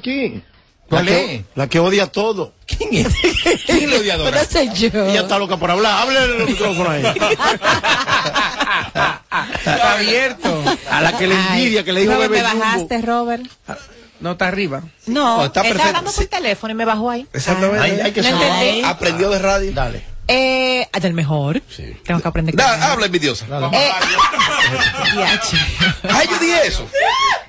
aquí. ¿Cuál la, es? que, la que odia todo. ¿Quién es? ¿Quién es la odiadora? Pero soy yo. Ella está loca por hablar. Háblele el micrófono ahí. Está abierto. A la que le envidia, que le dijo Robert, bebé ¿me Jumbo. bajaste, Robert? No, está arriba. No, No, está está perfecto. hablando por Sí. teléfono y me bajó ahí. Exactamente. Ay, ay, que No se- entendí. Aprendió de radio. Dale. Eh, del mejor. Tengo que aprender. Da, habla envidiosa. Eh. Ay, yo dije eso.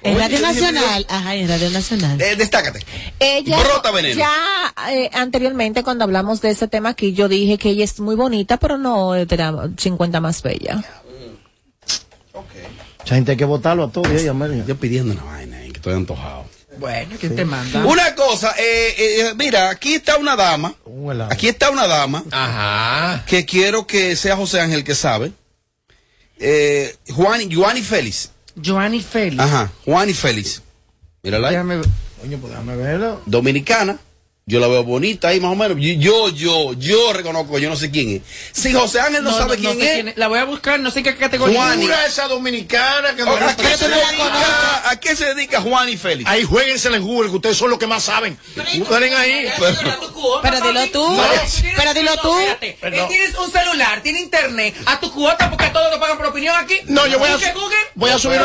En Radio Nacional, ajá, en Radio Nacional. Eh, destácate. Ella, Brota veneno. ya eh, anteriormente cuando hablamos de ese tema aquí, yo dije que ella es muy bonita, pero no de la 50 más bella. Mucha gente hay que votarlo a todos. Yo pidiendo una vaina, eh, que estoy antojado. Bueno, ¿quién te manda? Una cosa, eh, eh, mira, aquí está una dama. Un. Aquí está una dama Ajá. que quiero que sea José Ángel que sabe. Eh, Juan, Juan y Félix. Joanny Félix. Ajá, Juan y Félix. Mírala ahí. Déjame pues déjame verlo. Dominicana. Yo la veo bonita ahí más o menos. Yo, yo, yo reconozco, yo no sé quién es. Si José Ángel no, sabe quién sé es, La voy a buscar, no sé en qué categoría. Juan y- Pura esa dominicana que ¿a, no qué se dedica, ¿a qué se dedica Juan y Félix? Ahí jueguensela en Google, que ustedes son los que más saben. Ustedes ahí. Pero- Pero dilo tú. Pero dilo tú. Tienes un celular, tiene internet, a tu cuota porque todos lo pagan por opinión aquí. No, yo voy a, Google, voy a subir.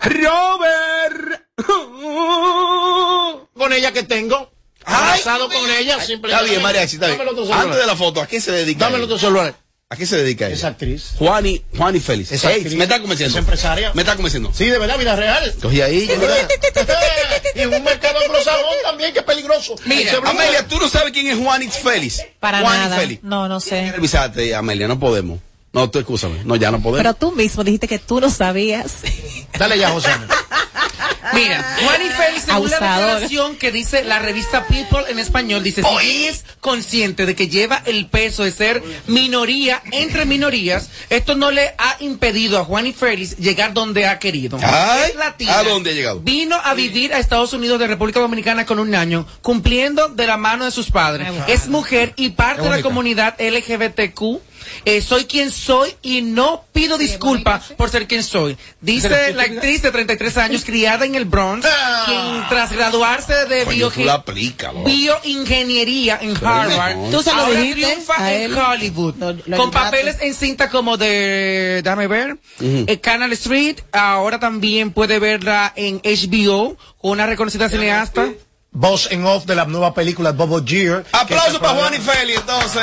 Robert. Con ella que tengo. Abrazado con ella. Simplemente. Está bien, María, está bien. Antes de la foto, ¿a qué se dedica? Ella? otro celular. ¿A qué se dedica ella? Esa actriz. Juan y, Juan y Félix. Ey, actriz. me está convenciendo. Es empresaria. Me está convenciendo. Sí, de verdad, vida real. Cogí ahí. y en un mercado anglosajón también que es peligroso. Mira, Amelia, tú no sabes quién es Juan y Félix. Para Juan nada. Félix. No, no sé. Revisate, Amelia, no podemos. No, tú escúchame. No, ya no podemos. Pero tú mismo dijiste que tú no sabías. Dale ya, José. Mira, Félix, según la Abusador. declaración que dice la revista People en español, dice, si es consciente de que lleva el peso de ser minoría entre minorías, esto no le ha impedido a Juan y Félix llegar donde ha querido. Ay, Es latina. ¿a dónde ha llegado? Vino a vivir a Estados Unidos de República Dominicana con un año, cumpliendo de la mano de sus padres. Es mujer y parte de la comunidad LGBTQ. Eh, soy quien soy y no pido disculpas por ser quien soy. Dice la actriz de 33 años, criada en el Bronx, quien tras graduarse de bioingeniería en Harvard, no. Tú se lo ahora triunfa en. Hollywood, Lo- lo con ayudaste. papeles en cinta como de, déjame ver, eh, Canal Street, ahora también puede verla en HBO, con una reconocida cineasta. Voz en off de la nueva película Bobo Gear. Aplauso para Juan y Félix, entonces.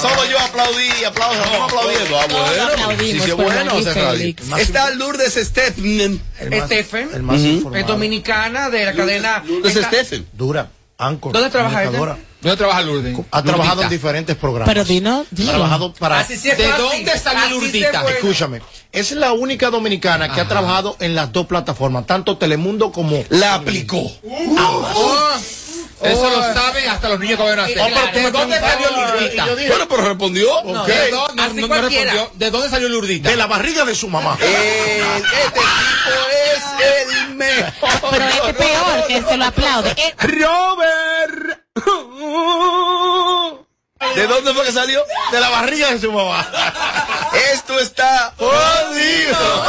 Solo yo aplaudí, aplauso, estamos aplaudiendo. Ah, bueno. aplaudimos Sí, sí, bueno, Juan y hacer radio. Félix. Está Lourdes Stephen. El más- Stephen. El más informado. Es dominicana de la cadena. Lourdes esta- Stephen. Dura. Anchor. ¿Dónde trabaja ella? ¿Dónde trabaja Lourdes? Ha trabajado en diferentes programas. Pero dino, Ha dino. trabajado para. Así sí es ¿De fácil. dónde salió fue. Escúchame. Es la única dominicana que ha trabajado en las dos plataformas, tanto Telemundo como. La aplicó. Oh, eso lo saben hasta los niños que van a hacer. Oh, pero tú me ¿De dónde salió Lurdita? Bueno, pero respondió. ¿De dónde, no, Así no- no cualquiera. respondió. ¿De dónde salió Lurdita? De la barriga de su mamá. Eh, este tipo es el mejor. Pero es que peor, que se lo aplaude. Eh, Robert. ¿De dónde fue que salió? De la barriga de su mamá. Esto está jodido.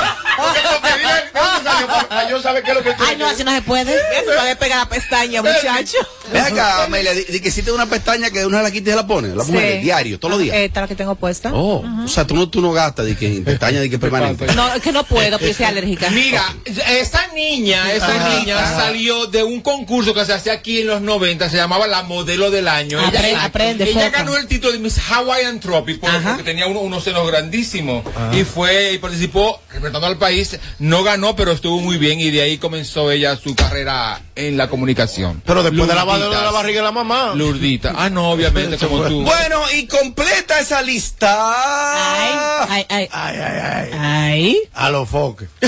Yo sabe qué es lo que Ay, no, así no se puede. Se va a despegar la pestaña, muchacho. Ven acá, Amelia, di, que hiciste una pestaña que una la quita y se la pone. La mujer, diario, todos los días. Eh, Esta es la que tengo puesta. Oh, o sea, tú no, tú no gastas de que en pestaña de que permanente. No, es que no puedo, porque soy alérgica. Mira, esa niña, esa Ajá, niña salió de un concurso que se hacía aquí en los 90, se llamaba la modelo del año. Aprende, aprende. Ganó el título de Miss Hawaiian Tropic por- porque tenía uno- unos senos grandísimos y fue y participó representando al país. No ganó, pero estuvo muy bien y de ahí comenzó ella su carrera en la comunicación. Pero después de la, de la barriga de la mamá. Lurdita. Ah, no, obviamente, como tú. Bueno, y completa esa lista. Ay, ay, ay. Ay, ay, ay. Ay. A los foques.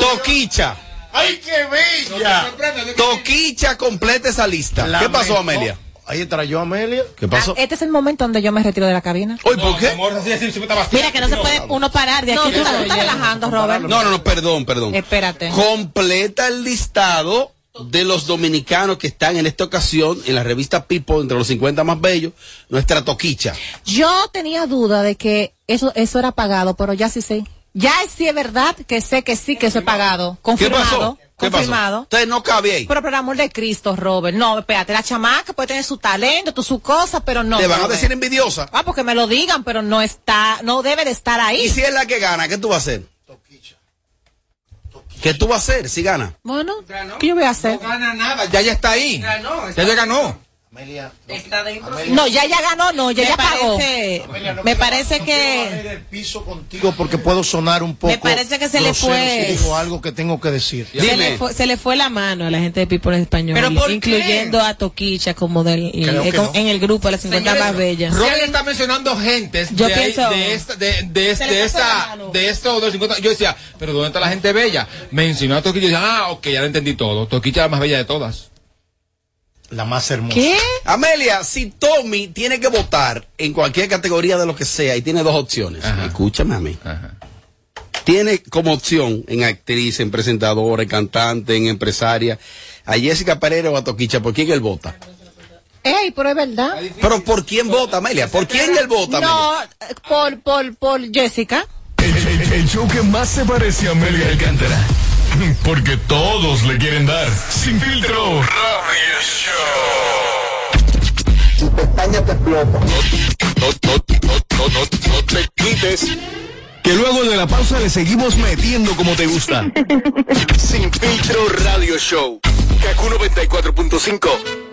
Toquicha. ¡Ay, qué bella! Toquicha completa esa lista. ¿Qué pasó, Amelia? Ahí trayó Amelia. ¿Qué pasó? Ah, este es el momento donde yo me retiro de la cabina. ¿por qué? Amor. Mira que no se puede uno parar de No, aquí. tú estás tú estás relajando, Robert. No, no, no, perdón, perdón. Espérate. Completa el listado de los dominicanos que están en esta ocasión en la revista People, entre los 50 más bellos, nuestra Toquicha. Yo tenía duda de que eso, eso era pagado, pero ya sí sé. Ya sí es verdad que sé que sí que eso he pagado. ¿Qué Confirmado. pasó? ¿Qué pasó? confirmado. Entonces no cabe ahí. Pero por el amor de Cristo, Robert. No, espérate, la chamaca puede tener su talento, tu, su cosa, pero no. Te van a decir envidiosa. Ah, porque me lo digan, pero no está, no debe de estar Y ahí. si es la que gana, ¿qué tú vas a hacer? ¿Qué tú vas a hacer si gana? Bueno, ¿qué yo voy a hacer? No gana nada, ya ya está ahí. Ganó, Ya ya ganó. Amelia, Está dentro. No, ya ya ganó, no, ya Me ya pagó. parece, Amelia, no me parece no que el piso contigo porque puedo sonar un poco. Me parece que se le fue- si digo algo que tengo que decir. se Dime. le, fue, se le fue la mano a la gente de People Español, ¿Pero por qué? incluyendo a Toquicha como del eh, con- en el grupo de las 50 Señores, más bellas. Robert está mencionando gentes Yo de, pienso- de esta, de, de, Se de esta, de estos dos 50. Yo decía, pero ¿dónde está la gente bella? Mencionó a Toquicha ah, ok, ya lo entendí todo. Toquicha es la más bella de todas. La más hermosa. ¿Qué? Amelia, si Tommy tiene que votar en cualquier categoría de lo que sea y tiene dos opciones, Ajá. escúchame a mí. Ajá. Tiene como opción en actriz, en presentadora, en cantante, en empresaria, a Jessica Pereira o a Toquicha, ¿por quién él vota? Ey, pero es verdad. Pero ¿por quién vota, Amelia? ¿Por quién él vota, Amelia? No, por, por, por Jessica. El, el- el show que más se parece a Amelia Alcántara. Porque todos le quieren dar. Sin filtro. Radio Show. No, no, no, no, no, no te quites. Que luego de la pausa le seguimos metiendo como te gusta. Sin filtro Radio Show. Kaku 94.5.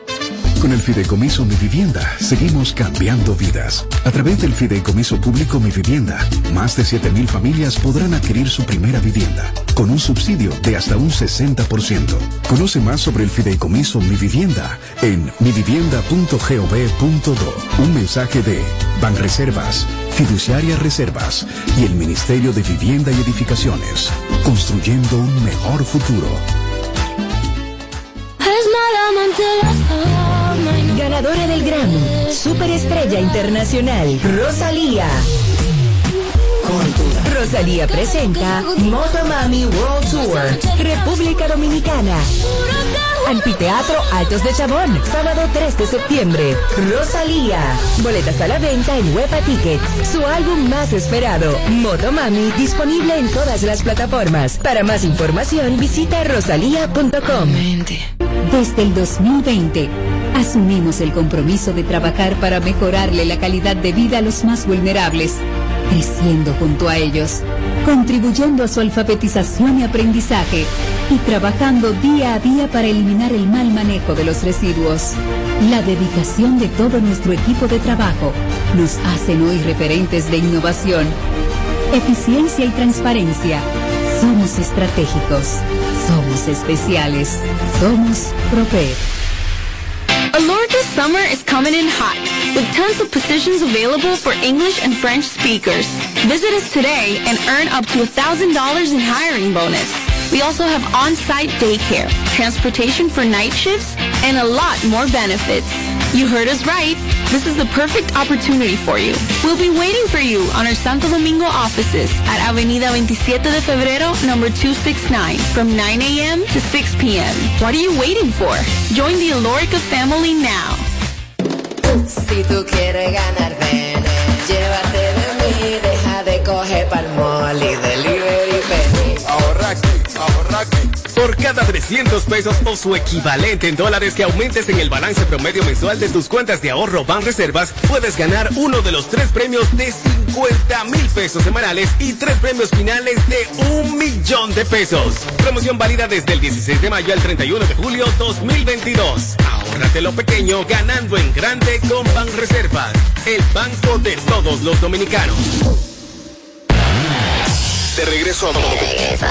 Con el Fideicomiso Mi Vivienda seguimos cambiando vidas. A través del Fideicomiso Público Mi Vivienda, más de 7.000 familias podrán adquirir su primera vivienda con un subsidio de hasta un 60%. Conoce más sobre el Fideicomiso Mi Vivienda en mivivienda.gov.do. Un mensaje de Banreservas, Fiduciaria Reservas y el Ministerio de Vivienda y Edificaciones, construyendo un mejor futuro. Ganadora del Grammy, Superestrella Internacional, Rosalía. Rosalía presenta Motomami World Tour, República Dominicana. Anfiteatro Altos de Chabón, sábado 3 de septiembre. Rosalía. Boletas a la venta en Huepa Tickets. Su álbum más esperado, Motomami, disponible en todas las plataformas. Para más información, visita rosalía.com. Desde el 2020, asumimos el compromiso de trabajar para mejorarle la calidad de vida a los más vulnerables, creciendo junto a ellos, contribuyendo a su alfabetización y aprendizaje y trabajando día a día para eliminar el mal manejo de los residuos. La dedicación de todo nuestro equipo de trabajo nos hacen hoy referentes de innovación, eficiencia y transparencia. Somos estratégicos, somos especiales, somos Proped. Alorca summer is coming in hot, with tons of positions available for English and French speakers. Visit us today and earn up to $1,000 in hiring bonus. We also have on-site daycare, transportation for night shifts, and a lot more benefits. You heard us right. This is the perfect opportunity for you. We'll be waiting for you on our Santo Domingo offices at Avenida 27 de Febrero, number 269, from 9 a.m. to 6 p.m. What are you waiting for? Join the Alorica family now. Si tú quieres ganar ven, llévate de mí, deja de coger palmol y delivery Por cada 300 pesos o su equivalente en dólares que aumentes en el balance promedio mensual de tus cuentas de ahorro Banreservas, puedes ganar uno de los tres premios de 50 mil pesos semanales y tres premios finales de un millón de pesos. Promoción válida desde el 16 de mayo al 31 de julio 2022. Ahórrate lo pequeño ganando en grande con Banreservas, el banco de todos los dominicanos. De regreso a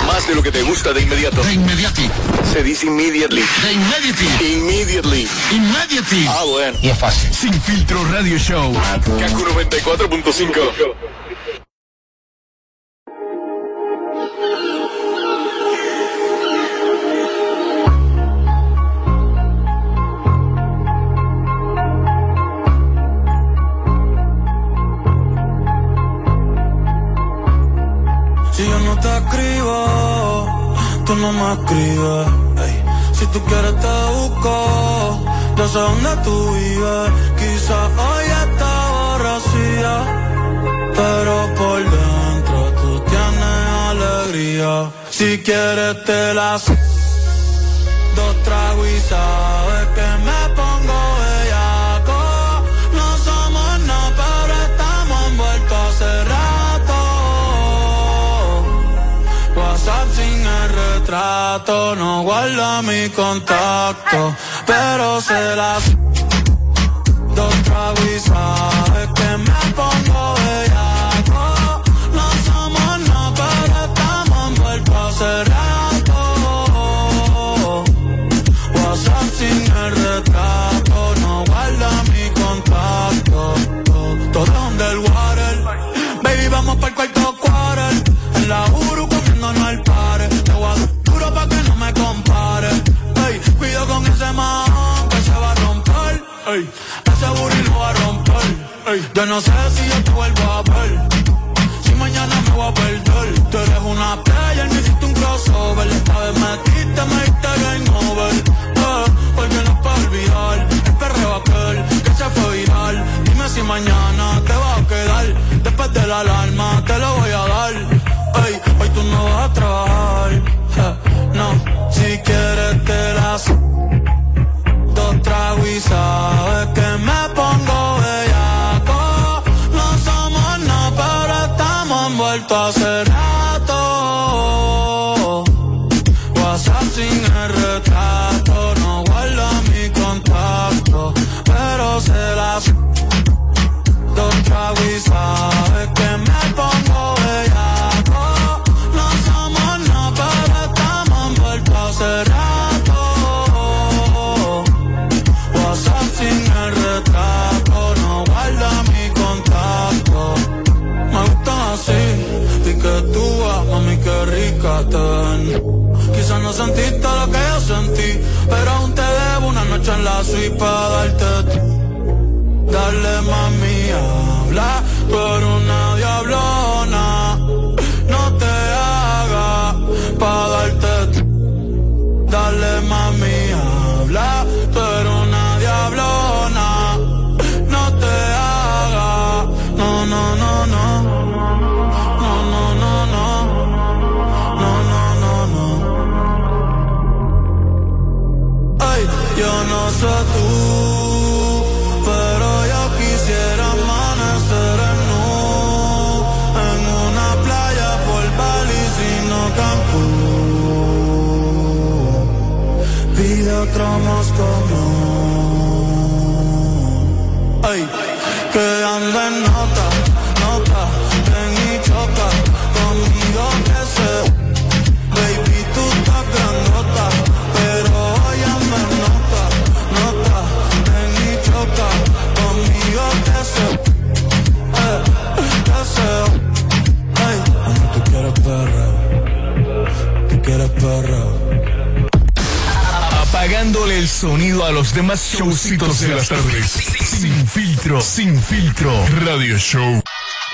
más de lo que te gusta de inmediato. De inmediati. Se dice immediately. De immediately. Immediately. Immediately. Ah, bueno. Y es fácil. Sin filtro radio show. Kaku 94.5. tú no me escribas. Si tú quieres te busco, ya sé dónde tú vives. Quizás hoy está borracía, pero por dentro tú tienes alegría. Si quieres te las dos trago y sabes que me trato, no guarda mi contacto, pero se las... ey. Ese booty lo va a romper. Yo no sé si yo te vuelvo a ver. Si mañana me voy a perder. Tú eres una playa, me hiciste un crossover. Esta vez metiste, me diste game over. Eh, ah, porque no es para olvidar el perreo aquel que se fue viral. Dime si mañana te va a quedar. Después de la alarma te lo voy a ahora soy para darte tú. Dale mami, habla, por una a los demás showcitos de las tardes. Sin filtro, sin filtro. Radio Show.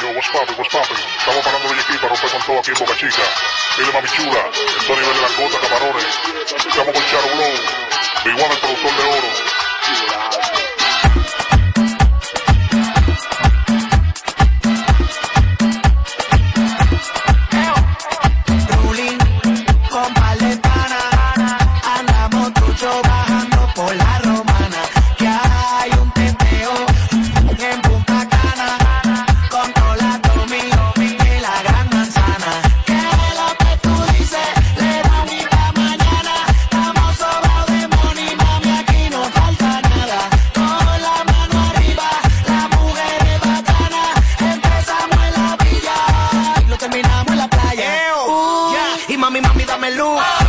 Yo, what's poppin', what's poppin'? Estamos parando de aquí para romper con todo aquí en Boca Chica. Dile mami chula, esto a nivel de camarones. Estamos con Charo Blow, Big One, el productor de oro. dame luz.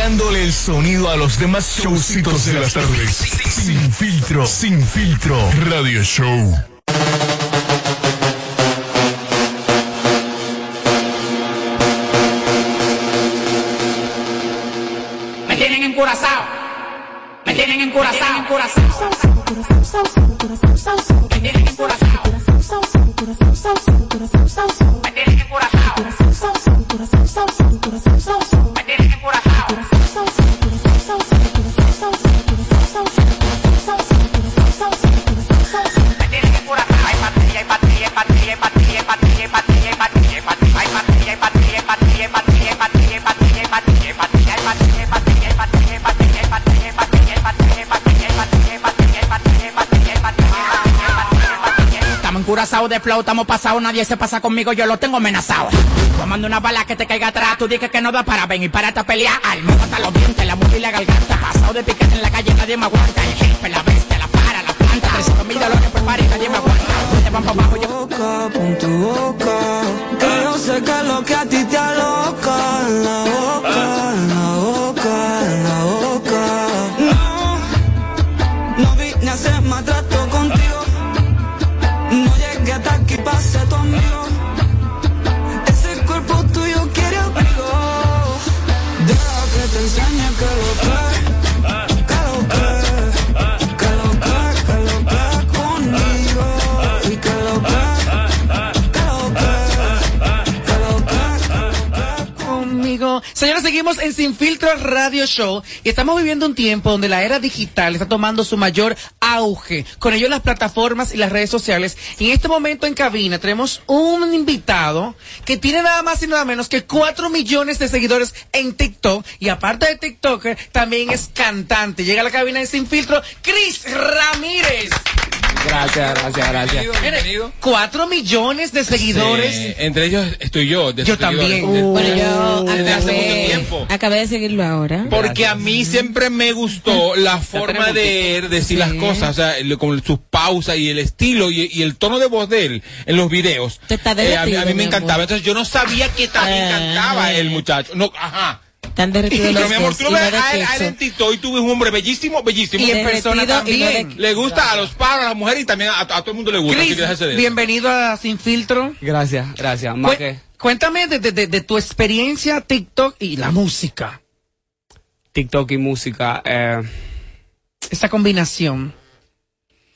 Apagándole el sonido a los demás showcitos de las tardes. Sin filtro, sin filtro. Radio Show. Estamos pasados, nadie se pasa conmigo, yo lo tengo amenazado. Tomando una bala que te caiga atrás, tú dices que no da para ven y párate a pelear. Al menos hasta los dientes, la mujer y la garganta. Pasado de piquete en la calle, nadie me aguanta. El jefe, la bestia, la para, la planta. 300 mil dólares por par y nadie me aguanta. Te van para abajo, yo. boca, pon tu boca. Que yo sé que lo que a ti te aloca. La boca, seguimos en Sin Filtro Radio Show y estamos viviendo un tiempo donde la era digital está tomando su mayor auge. Con ello las plataformas y las redes sociales. Y en este momento en cabina tenemos un invitado que tiene nada más y nada menos que 4 millones de seguidores en TikTok. Y aparte de TikToker, también es cantante. Llega a la cabina de Sin Filtro, Chris Ramírez. Gracias, gracias, gracias. Bienvenido. 4 millones de seguidores. Sí, entre ellos estoy yo. de Yo también. Bueno, yo Desde hace mucho acabé, tiempo. acabé de seguirlo ahora. Porque a mí siempre me gustó la forma de él decir las cosas, o sea, el- con sus pausas y el estilo y, y el tono de voz de él en los videos. Te está Eh, a, mí, a mí me encantaba. Entonces yo no sabía que también Ah. cantaba el muchacho. No, ajá. Tan derretido Pero los mi amor, tú lo ves a él, a él en TikTok y tú ves un hombre bellísimo, bellísimo. Y en persona también. Le gusta a los padres, a las mujeres y también a, a todo el mundo le gusta. bienvenido a Sin Filtro. Gracias, gracias. Más Cuéntame de, de- de- de tu experiencia TikTok y la música. TikTok y música, eh, Esa combinación.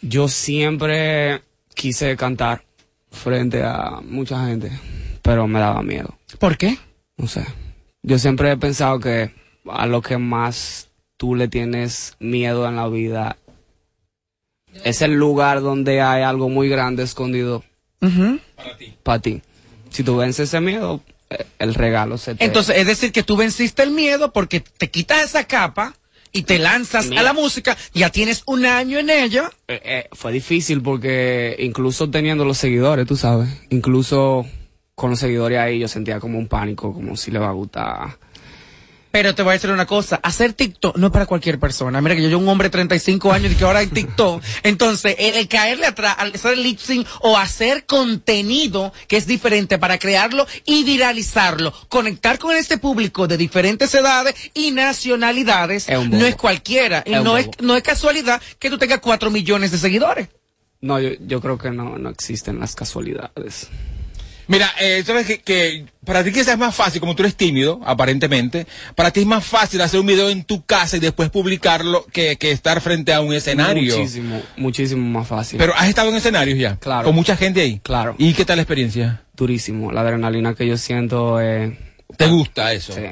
yo siempre quise cantar frente a mucha gente, pero me daba miedo. ¿Por qué? No sé. Yo siempre he pensado que a lo que más tú le tienes miedo en la vida es el lugar donde hay algo muy grande escondido para ti. Si tú vences ese miedo, el regalo se te... Entonces, es decir, que tú venciste el miedo porque te quitas esa capa y te lanzas Mira. a la música, ya tienes un año en ella. Eh, eh, fue difícil porque incluso teniendo los seguidores, tú sabes, incluso con los seguidores ahí yo sentía como un pánico, como si le va a gustar. Pero te voy a decir una cosa, hacer TikTok no es para cualquier persona. Mira que yo soy un hombre de 35 años y que ahora hay TikTok. Entonces, el, el caerle atrás, al hacer lip sync o hacer contenido que es diferente para crearlo y viralizarlo, conectar con este público de diferentes edades y nacionalidades, Es no es cualquiera. Y Es no es, no es casualidad que tú tengas 4 millones de seguidores. No, yo, yo creo que no, no existen las casualidades. Mira, eh, sabes que, que para ti quizás es más fácil, como tú eres tímido, aparentemente, para ti es más fácil hacer un video en tu casa y después publicarlo que, que estar frente a un escenario. Muchísimo, muchísimo más fácil. Pero has estado en escenarios ya. Claro. Con mucha gente ahí. Claro. ¿Y qué tal la experiencia? Durísimo. La adrenalina que yo siento eh, ¿Te gusta eso? Sí.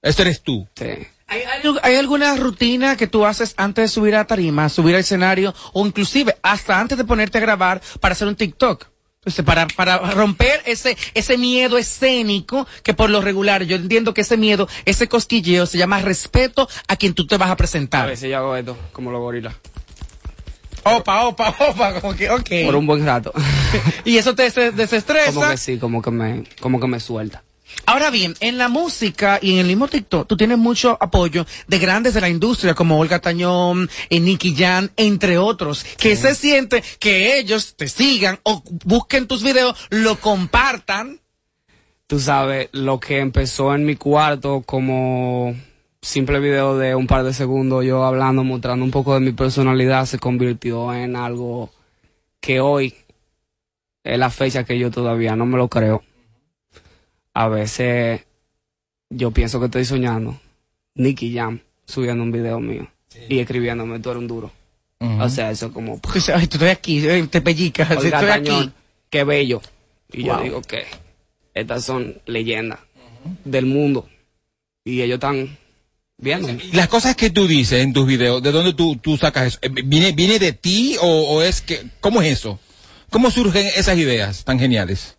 Eso eres tú. Sí. ¿Hay, hay- hay alguna rutina que tú haces antes de subir a tarima, subir al escenario o inclusive hasta antes de ponerte a grabar para hacer un TikTok? Entonces, para, para romper ese, ese miedo escénico que por lo regular, yo entiendo que ese miedo, ese cosquilleo se llama respeto a quien tú te vas a A presentar. veces yo hago esto, como los gorilas. Opa, opa, opa, como que, ok. Por un buen rato. Y eso te des- desestresa. como que sí, como que me, como que me suelta. Ahora bien, en la música y en el mismo TikTok, tú tienes mucho apoyo de grandes de la industria como Olga Tañón, eh, Nicky Jan, entre otros, que se siente que ellos te sigan o busquen tus videos, lo compartan. Tú sabes, lo que empezó en mi cuarto como simple video de un par de segundos, yo hablando, mostrando un poco de mi personalidad, se convirtió en algo que hoy es la fecha que yo todavía no me lo creo. A veces yo pienso que estoy soñando. Nicky Jam subiendo un video mío y escribiéndome, tú eres un duro. O sea, eso como... Tú estoy aquí, eh, te pellicas, estoy aquí. Qué bello. Y yo digo que estas son leyendas del mundo. Y ellos están viendo. Las cosas que tú dices en tus videos, ¿de dónde tú, tú sacas eso? Eh, ¿Viene, ¿Viene de ti o, o es que, cómo es eso? ¿Cómo surgen esas ideas tan geniales?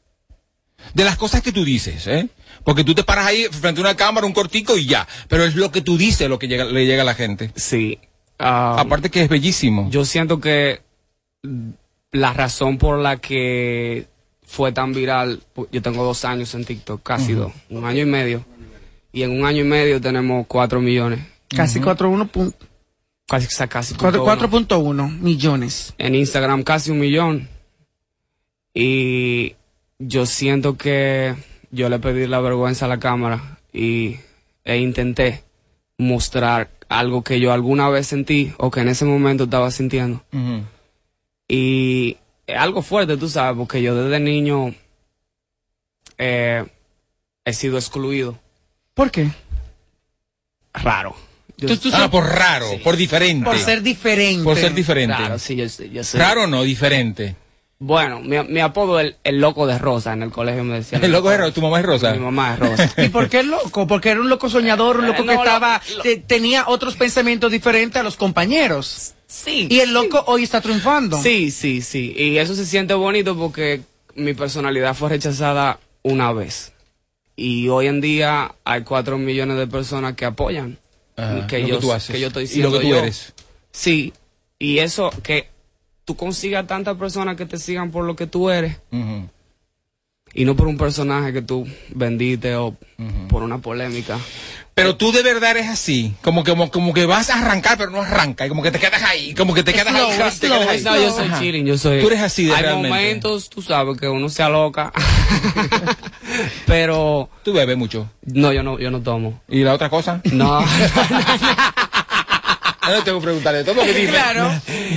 De las cosas que tú dices, ¿eh? Porque tú te paras ahí frente a una cámara, un cortico y ya. Pero es lo que tú dices lo que llega, le llega a la gente. Sí. Ah, Aparte que es bellísimo. Yo siento que la razón por la que fue tan viral, yo tengo dos años en TikTok, casi dos, un año y medio. Y en un año y medio tenemos cuatro millones. Casi 4.1 pun- Casi, casi cuatro- punto uno. 4.1 millones. en Instagram casi un millón. Y yo siento que yo le pedí la vergüenza a la cámara y, e intenté mostrar algo que yo alguna vez sentí o que en ese momento estaba sintiendo. Y es algo fuerte, tú sabes, porque yo desde niño eh, he sido excluido. ¿Por qué? Raro. Yo- Tú- tú Ah, por raro, por diferente. Por ser diferente. Por ser diferente. Raro, sí, yo, soy- yo soy- Raro o no, diferente. Bueno, mi, mi apodo es el, el loco de rosa. En el colegio me decían. El loco de rosa, tu mamá es rosa. Mi mamá es rosa. ¿Y por qué loco? Porque era un loco soñador, un loco que lo- estaba, te- tenía otros pensamientos diferentes a los compañeros. Sí. Y el loco hoy está triunfando. Sí, sí, sí. Y eso se siente bonito porque mi personalidad fue rechazada una vez. Y hoy en día hay cuatro millones de personas que apoyan Ajá, que, lo yo, que tú haces. que yo estoy Y siendo lo que tú yo. eres. Sí. Y eso, que tú consigas tantas personas que te sigan por lo que tú eres y no por un personaje que tú vendiste o por una polémica. Pero tú de verdad eres así, como que, como, como que vas a arrancar, pero no arranca, y como que te quedas ahí, como que te quedas Slow, ahí. te slow, quedas ahí. no, yo soy Ajá. chilling, yo soy. Tú eres así de Hay realmente. momentos, tú sabes, que uno se aloca. pero. Tú bebes mucho. No, yo no, yo no tomo. ¿Y la otra cosa? No. No tengo que preguntarle todo, porque dime. Claro.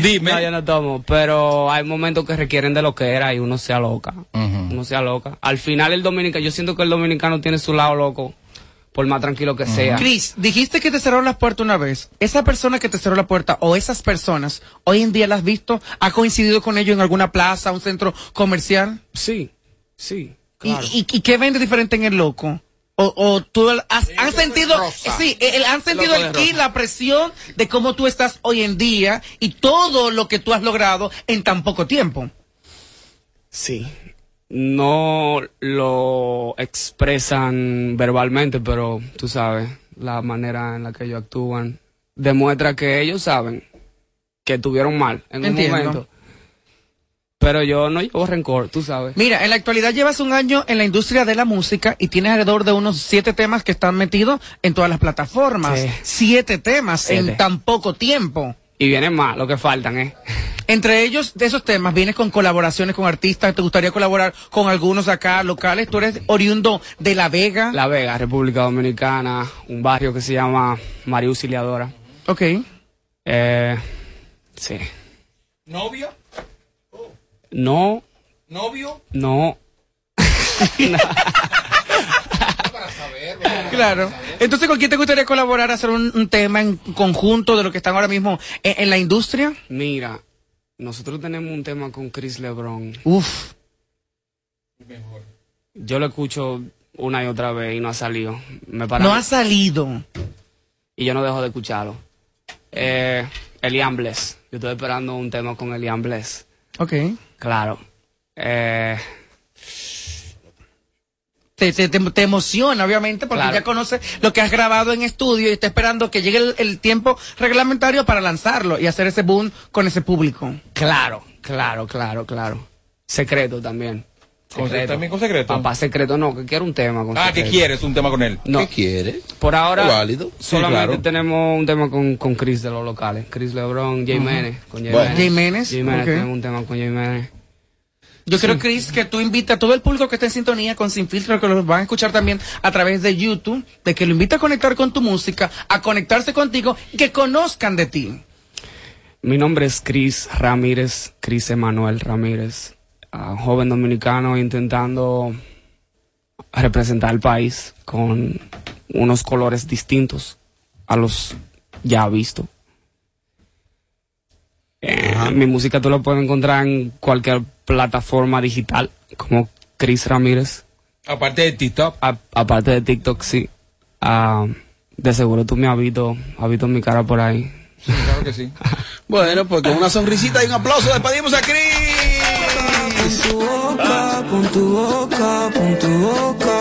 Dime. No, yo no tomo. Pero hay momentos que requieren de lo que era y uno se aloca. Uno se aloca. Al final el dominicano, yo siento que el dominicano tiene su lado loco, por más tranquilo que sea. Chris, dijiste que te cerró la puerta una vez. Esa persona que te cerró la puerta o esas personas, hoy en día las has visto, ¿ha coincidido con ellos en alguna plaza, un centro comercial? Sí, sí. ¿Y, y, y qué vende diferente en el loco? O, o tú has, han sentido, sí, el- han sentido rosa. la presión de cómo tú estás hoy en día y todo lo que tú has logrado en tan poco tiempo. Sí. No lo expresan verbalmente, pero tú sabes, la manera en la que ellos actúan demuestra que ellos saben que tuvieron mal en Entiendo. un momento. Pero yo no llevo rencor, tú sabes. Mira, en la actualidad llevas un año en la industria de la música y tienes alrededor de unos siete temas que están metidos en todas las plataformas. Sí. Siete temas Siete. en tan poco tiempo. Y vienen más, lo que faltan, ¿eh? Entre ellos, de esos temas, vienes con colaboraciones con artistas. ¿Te gustaría colaborar con algunos acá locales? Tú eres oriundo de La Vega. La Vega, República Dominicana, un barrio que se llama María Auxiliadora. Ok. Eh, sí. ¿Novio? No, ¿Novio? no. Claro. Entonces, ¿con quién te gustaría colaborar a hacer un, un tema en conjunto de lo que están ahora mismo en, en la industria? Mira, nosotros tenemos un tema con Chris LeBron. Uf. Yo lo escucho una y otra vez y no ha salido. Me para- No ha salido. Y yo no dejo de escucharlo. Eh, Elian Bless. Yo estoy esperando un tema con Elian Bless. Ok. Claro. Eh, Te, te, te- te emociona, obviamente, porque Claro. ya conoce lo que has grabado en estudio y está esperando que llegue el, el tiempo reglamentario para lanzarlo y hacer ese boom con ese público. claro, claro, claro, claro. Secreto también. ¿Con- también con secreto? Papá secreto, no, que quiero un tema con Ah, ¿qué secreto. quieres? Un tema con él. No. ¿Qué quiere? Por ahora. Sí, solamente claro. tenemos un tema con, con Chris de los locales. Chris Lebron, Jay Ujú. Menes. Con Jay Bueno. Menes. Jay Menes, tenemos un tema con Jay Menes. Yo creo, Chris, que tú invitas a todo el público que esté en sintonía con Sin Filtro, que lo van a escuchar también a través de YouTube, de que lo invita a conectar con tu música, a conectarse contigo y que conozcan de ti. Mi nombre es Chris Ramírez, Chris Emanuel Ramírez, ah, joven dominicano intentando representar al país con unos colores distintos a los ya vistos. Eh, mi música tú la puedes encontrar en cualquier plataforma digital como Chris Ramírez. Aparte de TikTok. aparte de TikTok, sí. Ah, de seguro tú me has visto, has visto mi cara por ahí. Claro que sí. Bueno, pues con una sonrisita y un aplauso despedimos a Chris. Tu boca, pon tu boca, pon tu boca.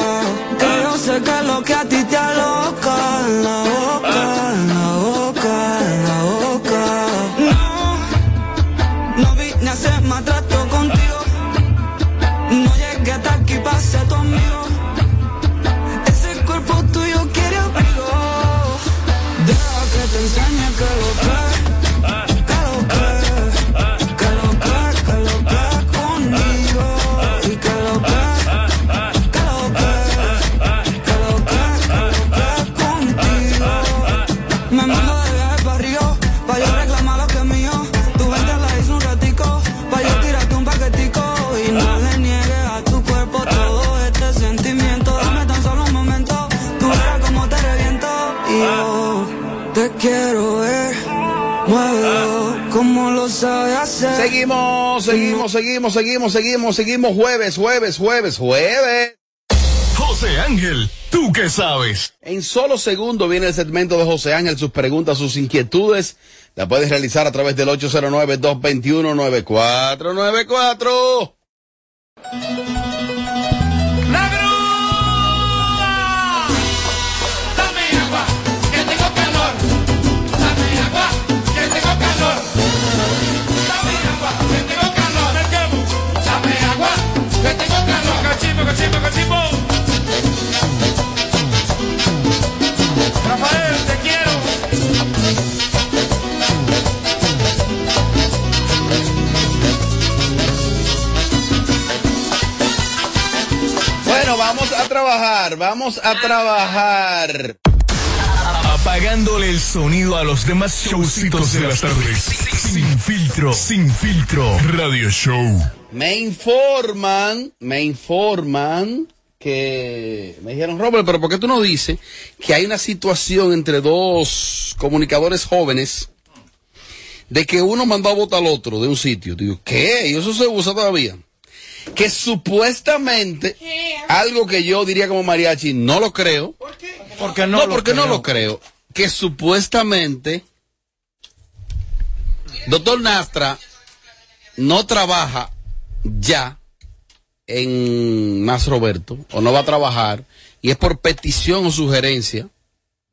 Que yo sé que lo que a ti te aloca en la boca, en la boca, en la boca. No, no vine a hacer maltrato contigo. No llegué hasta aquí para ser tu amigo. Seguimos, seguimos, seguimos, seguimos, seguimos, seguimos. Jueves, jueves, jueves, jueves. José Ángel, ¿tú qué sabes? En solo segundo viene el segmento de José Ángel, sus preguntas, sus inquietudes. La puedes realizar a través del 809-221-9494. Vamos a trabajar. Apagándole el sonido a los demás showcitos de las tardes. Sin filtro, sin filtro. Radio Show. Me informan, me informan que me dijeron, Robert, pero ¿por qué tú no dices que hay una situación entre dos comunicadores jóvenes de que uno mandó a votar al otro de un sitio? Digo, ¿qué? ¿Y eso se usa todavía? Que supuestamente, algo que yo diría como mariachi, no lo creo. Porque no, porque no lo creo. Que supuestamente, doctor Nastra no trabaja ya en Más Roberto, o no va a trabajar, y es por petición o sugerencia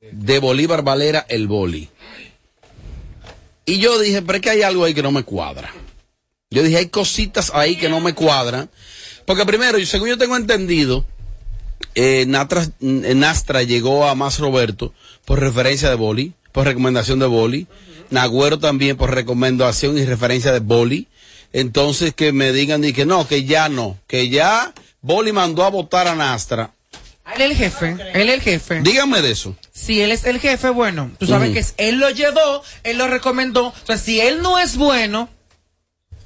de Bolívar Valera el Boli. Y yo dije, pero es que hay algo ahí que no me cuadra. Yo dije, hay cositas ahí que no me cuadran. Porque primero, según yo tengo entendido, eh, Natra- eh, Nastra llegó a Más Roberto por referencia de Boli, por recomendación de Boli. Nagüero también por recomendación y referencia de Boli. Entonces que me digan y que no, que ya no, que ya Boli mandó a votar a Nastra. Él es el jefe, él es el jefe. Díganme de eso. Si él es el jefe, bueno, tú sabes que es- él lo llevó, él lo recomendó. O sea, si él no es bueno,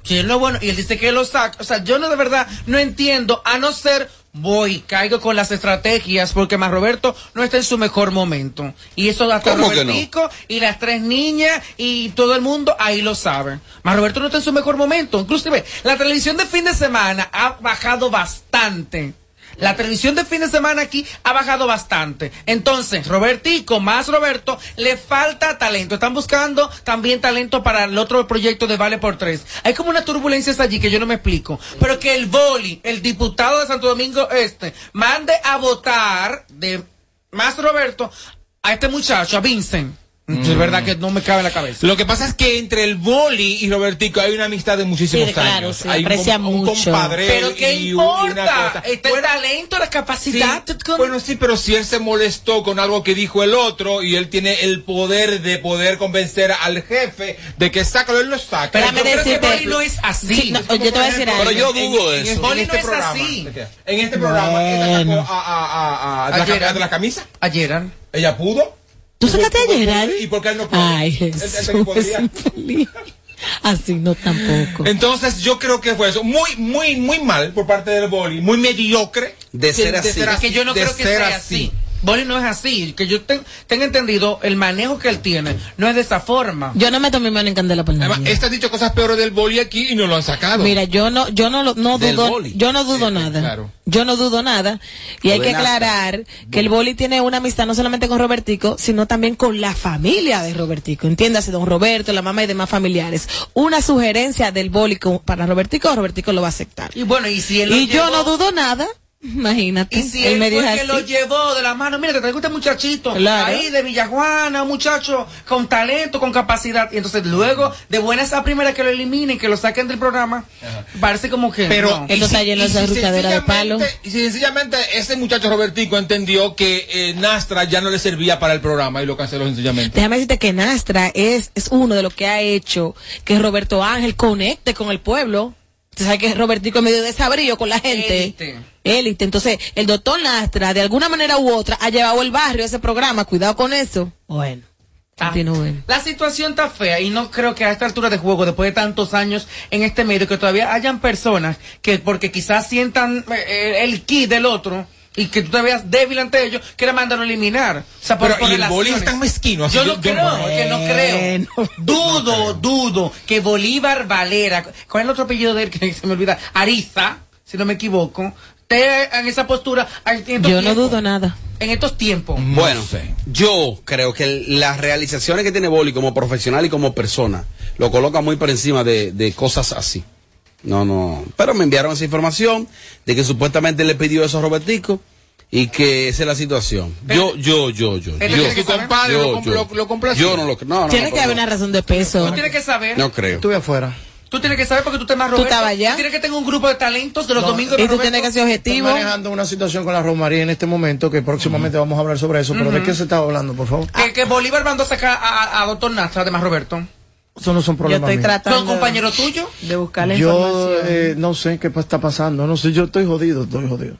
él no bueno y él dice que lo saca, o sea, yo no de verdad no entiendo, a no ser voy, caigo con las estrategias porque más Roberto no está en su mejor momento. Y eso hasta ¿Cómo que no? Robertico y las tres niñas y todo el mundo ahí lo sabe. Más Roberto no está en su mejor momento. Inclusive, la televisión de fin de semana ha bajado bastante. La televisión de fin de semana aquí ha bajado bastante. Entonces, Robertico más Roberto, le falta talento. Están buscando también talento para el otro proyecto de Vale por Tres. Hay como unas turbulencias allí que yo no me explico. Pero que el Boli, el diputado de Santo Domingo Este, mande a votar de más Roberto a este muchacho, a Vincent. Es verdad que no me cabe en la cabeza. Lo que pasa es que entre el boli y Robertico hay una amistad de muchísimos Sí, claro, años. hay un aprecia un, mucho. compadreo Pero ¿qué y una importa? cosa. Está el talento, la capacidad. Sí, bueno, sí, pero si él se molestó con algo que dijo el otro y él tiene el poder de poder convencer al jefe de que sácalo, él lo saca. Espérame Yo creo que Boli no es así. Sí, no, Es como, yo te voy a decir algo. en- Pero yo dudo en, eso. En, Boli este no es programa, así. En este programa, ella sacó a, a, a, a, de la Ayer. cam- de la camisa. Ayer. Ella pudo. ¿Tú sacaste a Gerald? ¿Y por qué él no puede? Ay, Jesús. Así no tampoco. Entonces yo creo que fue eso. Muy, muy, muy mal por parte del boli. Muy mediocre. De ser así. Es que yo no de creo que ser sea así. Boli no es así. Que yo ten- tenga entendido, el manejo que él tiene no es de esa forma. Yo no meto mi mano en candela por Además, nadie. este ha dicho cosas peores del boli aquí y no lo han sacado. Mira, yo no, yo no, lo- no dudo, yo no dudo nada. claro. Yo no dudo nada. Y hay que aclarar que el boli tiene una amistad no solamente con Robertico, sino también con la familia de Robertico. Entiéndase, don Roberto, la mamá y demás familiares. Una sugerencia del boli para Robertico, Robertico lo va a aceptar. Y bueno, y si él Y yo no dudo nada. Imagínate. Y si él él, me fue que lo llevó de la mano, mira, te traigo este muchachito Claro. ahí de Villajuana, un muchacho con talento, con capacidad. Y entonces luego, de buenas a primeras que lo eliminen, que lo saquen del programa, parece como que. Pero no. y si- y si sencillamente- Y si sencillamente ese muchacho Robertico entendió que eh, Nastra ya no le servía para el programa y lo canceló sencillamente. Déjame decirte que Nastra es, es uno de los que ha hecho que Roberto Ángel conecte con el pueblo. Tú sabes que Robertico es medio desabrío con la gente. Élite. Élite. Entonces, el doctor Nastra, de alguna manera u otra, ha llevado el barrio a ese programa. Cuidado con eso. Bueno. Ah, Continúen. La situación está fea y no creo que a esta altura de juego, después de tantos años en este medio, que todavía hayan personas que porque quizás sientan eh, el ki del otro y que tú te veas débil ante ellos, quieran mandarlo a eliminar. O sea, por, Pero, por y el boli es tan mezquino. así Yo yo- no yo- creo, es que no creo. Dudo, dudo que Bolívar Valera, ¿cuál es el otro apellido de él que se me olvida? Ariza, si no me equivoco, esté en esa postura. en Yo no tiempos. dudo nada. En estos tiempos. Bueno, yo creo que las realizaciones que tiene Boli como profesional y como persona lo coloca muy por encima de, de cosas así. No, no. Pero me enviaron esa información de que supuestamente le pidió eso a Robertico y que esa es la situación. Yo, yo, yo, yo. Yo, saber. compadre yo, lo yo. lo-. Yo no lo no, no, Tiene no, que haber una razón de peso. Tú tienes que saber. No creo. Estuve afuera. Tú tienes que saber porque tú te más Tú Roberto. estabas allá. Tú tienes que tener un grupo de talentos de los No, domingos Y tú Roberto. tienes que ser objetivo. Estoy manejando una situación con la Romaría en este momento que próximamente vamos a hablar sobre eso. Pero ¿de qué se estaba hablando, por favor? Que, que Bolívar mandó a sacar a, a, a doctor Nastra, además Roberto. Eso no son problemas míos. ¿Son compañeros tuyos? de buscar la Yo información. eh, no sé qué está pasando. No sé, yo estoy jodido, estoy jodido.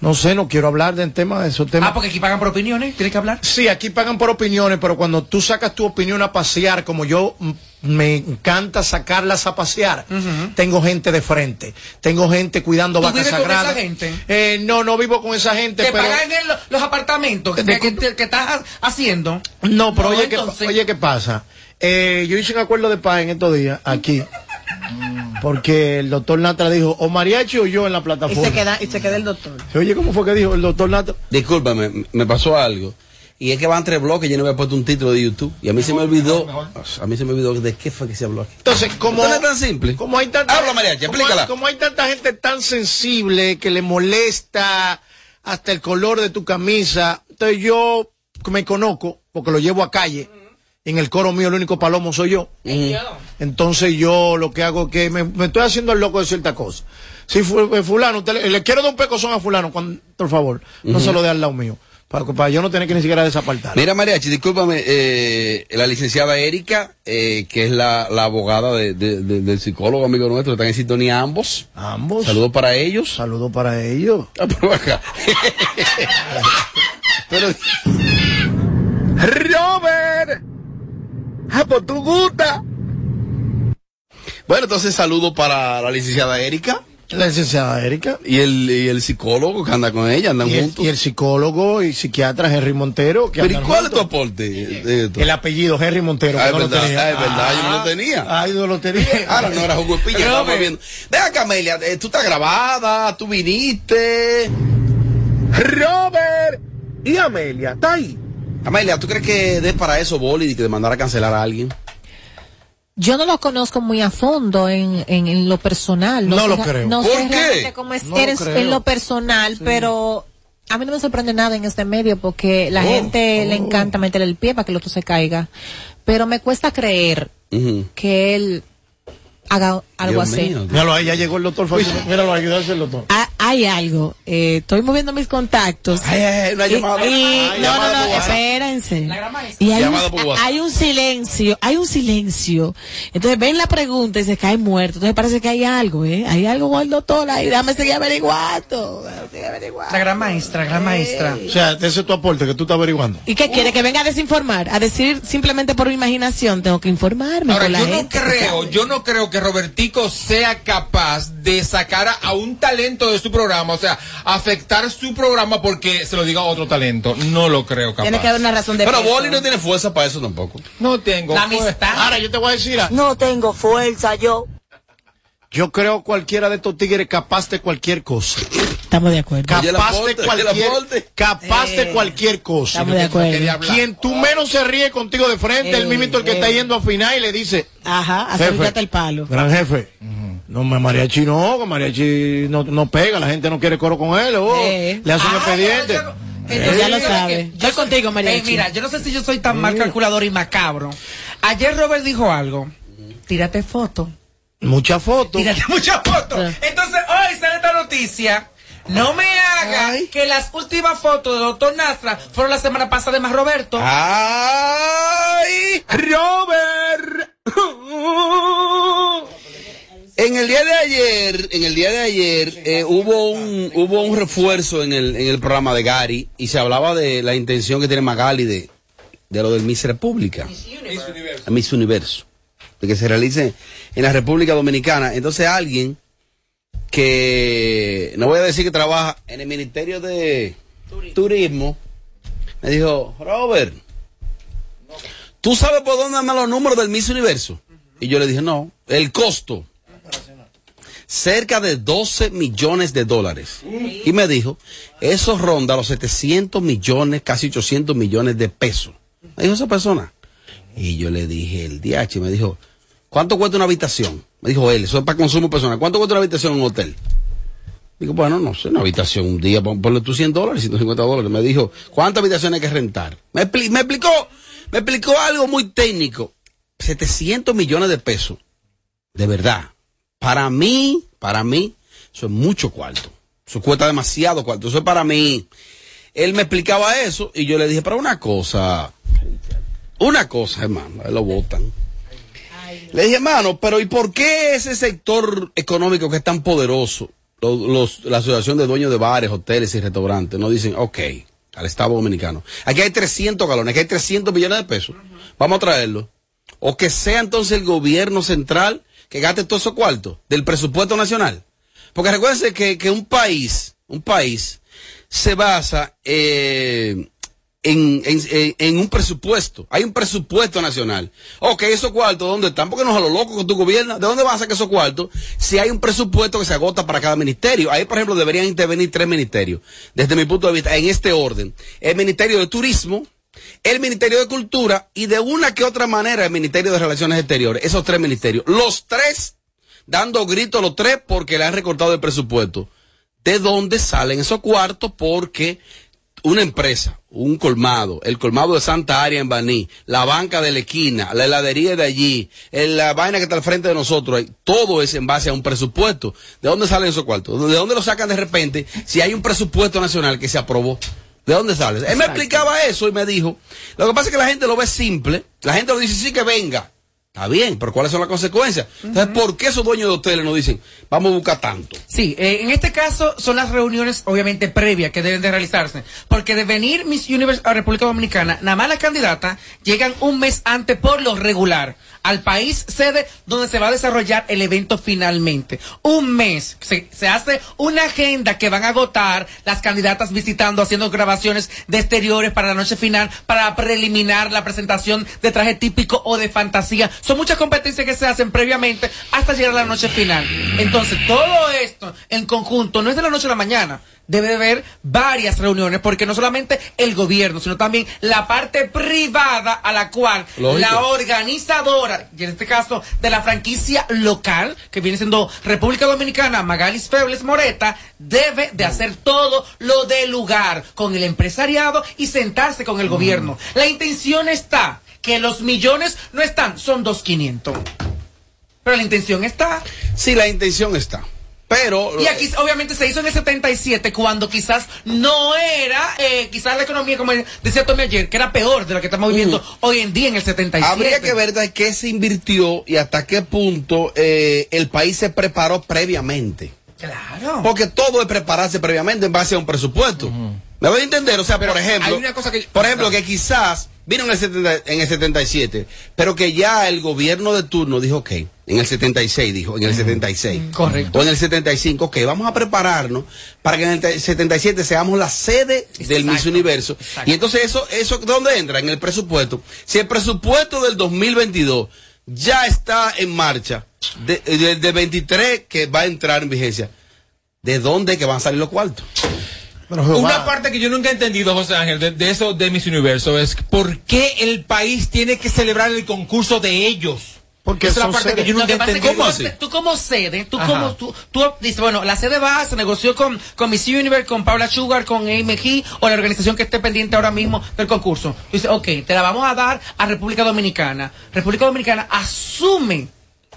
No sé, no quiero hablar del tema de esos temas. Ah, porque aquí pagan por opiniones, tienes que hablar. Sí, aquí pagan por opiniones, pero cuando tú sacas tu opinión a pasear, como yo me encanta sacarlas a pasear, tengo gente de frente, tengo gente cuidando ¿Tú vacas vives con sagradas. esa gente? Eh, no, no vivo con esa gente, Te pero pagan en lo- los apartamentos que, que, que- que estás haciendo. no, pero No, oye, ¿qué, entonces- oye, ¿qué pasa? Eh, yo hice un acuerdo de paz en estos días aquí, porque el doctor Natra dijo, o mariachi o yo en la Y plataforma. se queda, y se queda el doctor. Oye, ¿cómo fue que dijo el doctor Natra? Discúlpame, me pasó algo. Y es que van tres bloques, yo no había puesto un título de YouTube. Y a mí se me olvidó, a mí se me olvidó de qué fue que se habló aquí. Entonces, como, Esto no es tan simple. como hay tanta, Habla, Mariachi, como explícala. hay- como hay tanta gente tan sensible que le molesta hasta el color de tu camisa, entonces yo me conozco, porque lo llevo a calle, en el coro mío el único palomo soy yo. Entonces yo lo que hago es que me, me estoy haciendo el loco de cierta cosa. Si eh, fulano, usted le, le quiero dar un pecozón a fulano, cuando, por favor, no se lo dé al lado mío, para, para yo no tener que ni siquiera desapartar. Mira, Mariachi, discúlpame, eh, la licenciada Erika, eh, que es la, la abogada de- de- de- del psicólogo amigo nuestro, están en sintonía ambos. Ambos. Saludos para ellos. Saludos para ellos. Ah, pero acá. pero, Robert, ah, pues tú gusta. bueno, entonces saludos para la licenciada Erika, La licenciada Erika. Y el, y el psicólogo que anda con ella, andan Y el, juntos. y el psicólogo y psiquiatra Henry Montero. Que Pero ¿y cuál es tu juntos. aporte esto? El apellido Henry Montero. Ah, que es no lo verdad, tenía. ah, es verdad, yo no lo Ah, tenía. Ah, yo no lo tenía. Ahora no era jugo de piña, estábamos viendo. Vea, Camelia, eh, tú estás grabada, tú viniste. Robert y Amelia, está ahí. Amelia, ¿tú crees que des para eso boli y que de mandar a cancelar a alguien? Yo no lo conozco muy a fondo en, en, en lo personal. No sé lo creo. No ¿Por sé qué? realmente cómo es No eres en lo personal, pero a mí no me sorprende nada en este medio porque la Oh, gente le encanta meterle el pie para que el otro se caiga. Pero me cuesta creer que él haga algo Dios así. mío. Míralo ahí, ya llegó el doctor Fácil. Míralo, ayudarse el doctor. Ah, hay algo. eh, estoy moviendo mis contactos. Ay, ay, una Y- llamada. y- Ay, no, no, no, espérense. Y hay un, hay un silencio, hay un silencio. Entonces ven la pregunta y se cae muerto. Entonces parece que hay algo, ¿eh? Hay algo con el doctor ahí. Déjame seguir averiguando. La gran maestra, gran maestra. O sea, ese es tu aporte que tú estás averiguando. ¿Y qué quiere? ¿Que venga a desinformar? A decir simplemente por mi imaginación. Tengo que informarme Ahora, con la yo no gente. creo, yo no creo que Robertico sea capaz de sacar a, a un talento de su programa, o sea, afectar su programa porque se lo diga a otro talento. No lo creo capaz. Tiene que haber una razón de Pero peso. Boli no tiene fuerza para eso tampoco. No tengo. La amistad. Ahora yo te voy a decir. No tengo fuerza yo. yo creo cualquiera de estos tigres capaz de cualquier cosa. Estamos de acuerdo. Capaz de cualquier, capaz de Eh, cualquier cosa. estamos de acuerdo. Quien tú menos se ríe contigo de frente, el Eh, mismito el que eh. está yendo a final y le dice, Ajá, Jefe. acércate el palo. gran jefe, no me mariachi no, que mariachi no, no pega, la gente no quiere coro con él, oh, Eh. le hace un Ah, expediente. yo- yo- Eh, ya lo sabe. que Estoy contigo, María Eh, mira, yo no sé si yo soy tan mal calculador y macabro. Ayer Robert dijo algo. Tírate foto. Muchas fotos. Tírate muchas fotos. Ah. Entonces, hoy sale esta noticia. No me haga que las últimas fotos de Doctor Nastra fueron la semana pasada de más Roberto. ¡Ay! Robert. En el día de ayer, en el día de ayer, eh, hubo un hubo un refuerzo en el, en el programa de Gary y se hablaba de la intención que tiene Magali de, de lo del Miss República. a Miss Universo. De que se realice en la República Dominicana. Entonces alguien que no voy a decir que trabaja en el Ministerio de Turismo, me dijo, Robert, ¿tú sabes por dónde andan los números del Miss Universo? Y yo le dije, no, el costo. Cerca de 12 millones de dólares. Y me dijo, eso ronda los 700 millones, casi 800 millones de pesos. Me dijo esa persona. Y yo le dije, el DH, me dijo, ¿cuánto cuesta una habitación? Dijo él, eso es para consumo personal. ¿Cuánto cuesta una habitación en un hotel? Digo, bueno, no sé, una habitación un día, pon- ponle tú 100 dólares, 150 dólares. Me dijo, ¿cuántas habitaciones hay que rentar? Me, me explicó, me explicó algo muy técnico. 700 millones de pesos. De verdad. Para mí, para mí, eso es mucho cuarto. Eso cuesta demasiado cuarto. Eso es para mí. Él me explicaba eso y yo le dije, pero una cosa, una cosa, hermano, lo votan. Le dije, hermano, pero ¿y por qué ese sector económico que es tan poderoso, los, los- la Asociación de Dueños de Bares, Hoteles y Restaurantes, no dicen, ok, al Estado Dominicano, aquí hay 300 galones, aquí hay 300 millones de pesos, vamos a traerlo? O que sea entonces el gobierno central que gaste todos esos cuartos del presupuesto nacional. Porque recuérdense que, que un país, un país, se basa eh, en, en- en- un presupuesto. Hay un presupuesto nacional. Ok, esos cuartos, ¿dónde están? Porque no es a lo loco que tú gobiernas. ¿De dónde vas a sacar esos cuartos? Si hay un presupuesto que se agota para cada ministerio. Ahí, por ejemplo, deberían intervenir tres ministerios. Desde mi punto de vista, en este orden. El Ministerio de Turismo, el Ministerio de Cultura y de una que otra manera el Ministerio de Relaciones Exteriores. Esos tres ministerios. Los tres dando gritos los tres porque le han recortado el presupuesto. ¿De dónde salen esos cuartos? Porque una empresa, un colmado, el colmado de Santa Aria en Baní, la banca de la esquina, la heladería de allí, la vaina que está al frente de nosotros, todo es en base a un presupuesto. ¿De dónde salen esos cuartos? ¿De dónde lo sacan de repente si hay un presupuesto nacional que se aprobó? ¿De dónde sale? Él me explicaba eso y me dijo, lo que pasa es que la gente lo ve simple, la gente lo dice, sí que venga. Está bien, pero ¿cuáles son las consecuencias? Entonces, ¿por qué esos dueños de hoteles nos dicen, vamos a buscar tanto? Sí, eh, en este caso son las reuniones obviamente previas que deben de realizarse, porque de venir Miss Universe a República Dominicana, nada más las candidatas llegan un mes antes por lo regular al país sede donde se va a desarrollar el evento finalmente. Un mes. Se, se hace una agenda que van a agotar las candidatas visitando, haciendo grabaciones de exteriores para la noche final, para preliminar la presentación de traje típico o de fantasía. Son muchas competencias que se hacen previamente hasta llegar a la noche final. Entonces, todo esto en conjunto no es de la noche a la mañana. Debe de haber varias reuniones, porque no solamente el gobierno, sino también la parte privada a la cual Lógico. la organizadora, y en este caso de la franquicia local, que viene siendo República Dominicana, Magalis Febles Moreta, debe de hacer todo lo del lugar con el empresariado y sentarse con el gobierno. La intención está que los millones no están, son dos quinientos. Pero la intención está. Sí, la intención está. Pero. Y aquí obviamente se hizo en el 77 cuando quizás no era, eh, quizás la economía, como decía Tommy ayer, que era peor de la que estamos viviendo hoy en día en el 77. Habría que ver de qué se invirtió y hasta qué punto eh, el país se preparó previamente. Claro. Porque todo es prepararse previamente en base a un presupuesto. ¿Me voy a entender? O sea, por ejemplo, hay una cosa que- por ejemplo, que quizás vino en el, 70 en el 77, pero que ya el gobierno de turno dijo, ok, en el 76 dijo, en el 76. Correcto. O en el 75, ok, vamos a prepararnos para que en el te- 77 seamos la sede del Miss Universo. Y entonces eso, eso, ¿dónde entra? En el presupuesto. Si el presupuesto del 2022 ya está en marcha, de, de, de 23 que va a entrar en vigencia, ¿de dónde que van a salir los cuartos? Una parte que yo nunca he entendido, José Ángel, de, de eso de Miss Universo es por qué el país tiene que celebrar el concurso de ellos. Porque Esa es la parte que yo Lo nunca que pasa es entendí. que ¿Cómo tú, así? tú como sede, tú Ajá. como tú, tú dices, bueno, la sede va, se negoció con, con Miss Universe, con Paula Sugar, con AMG o la organización que esté pendiente ahora mismo del concurso. Tú dices, ok, te la vamos a dar a República Dominicana. República Dominicana asume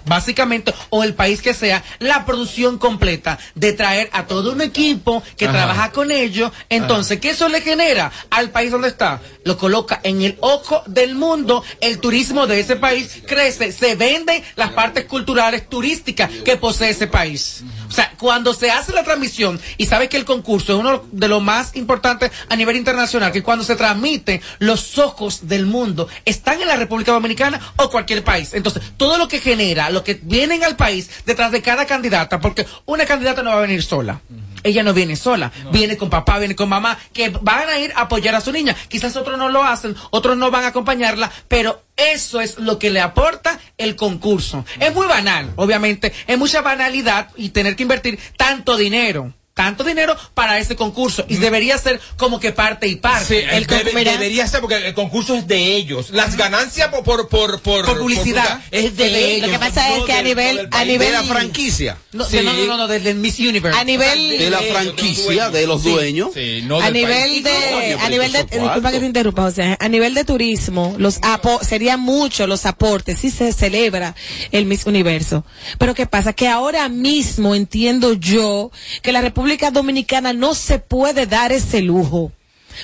básicamente, o el país que sea, la producción completa de traer a todo un equipo que Ajá. trabaja con ellos. Entonces, ¿qué eso le genera al país donde está? Lo coloca en el ojo del mundo, el turismo de ese país crece, se venden las partes culturales turísticas que posee ese país. O sea, cuando se hace la transmisión y sabe que el concurso es uno de los más importantes a nivel internacional, que cuando se transmite, los ojos del mundo están en la República Dominicana o cualquier país. Entonces, todo lo que genera, lo que vienen al país detrás de cada candidata, porque una candidata no va a venir sola. Ella no viene sola, viene con papá, viene con mamá, que van a ir a apoyar a su niña. Quizás otros no lo hacen, otros no van a acompañarla, pero eso es lo que le aporta el concurso. Es muy banal, obviamente, es mucha banalidad y tener que invertir tanto dinero. Tanto dinero para ese concurso y debería ser como que parte y parte. Sí, el debe- debería ser porque el concurso es de ellos. Las ganancias por por por por, Por publicidad. es de ellos. Lo que pasa es que a nivel, a nivel de la franquicia. No, Sí. no, no, no, no, desde el Miss Universe. A nivel- De la franquicia, de los dueños. Sí, no a del nivel país. de, a nivel de, disculpa que te interrumpa, José, a nivel de turismo, los apo serían muchos los aportes, si se celebra el Miss Universo. Pero qué pasa, que ahora mismo entiendo yo que la República Dominicana no se puede dar ese lujo.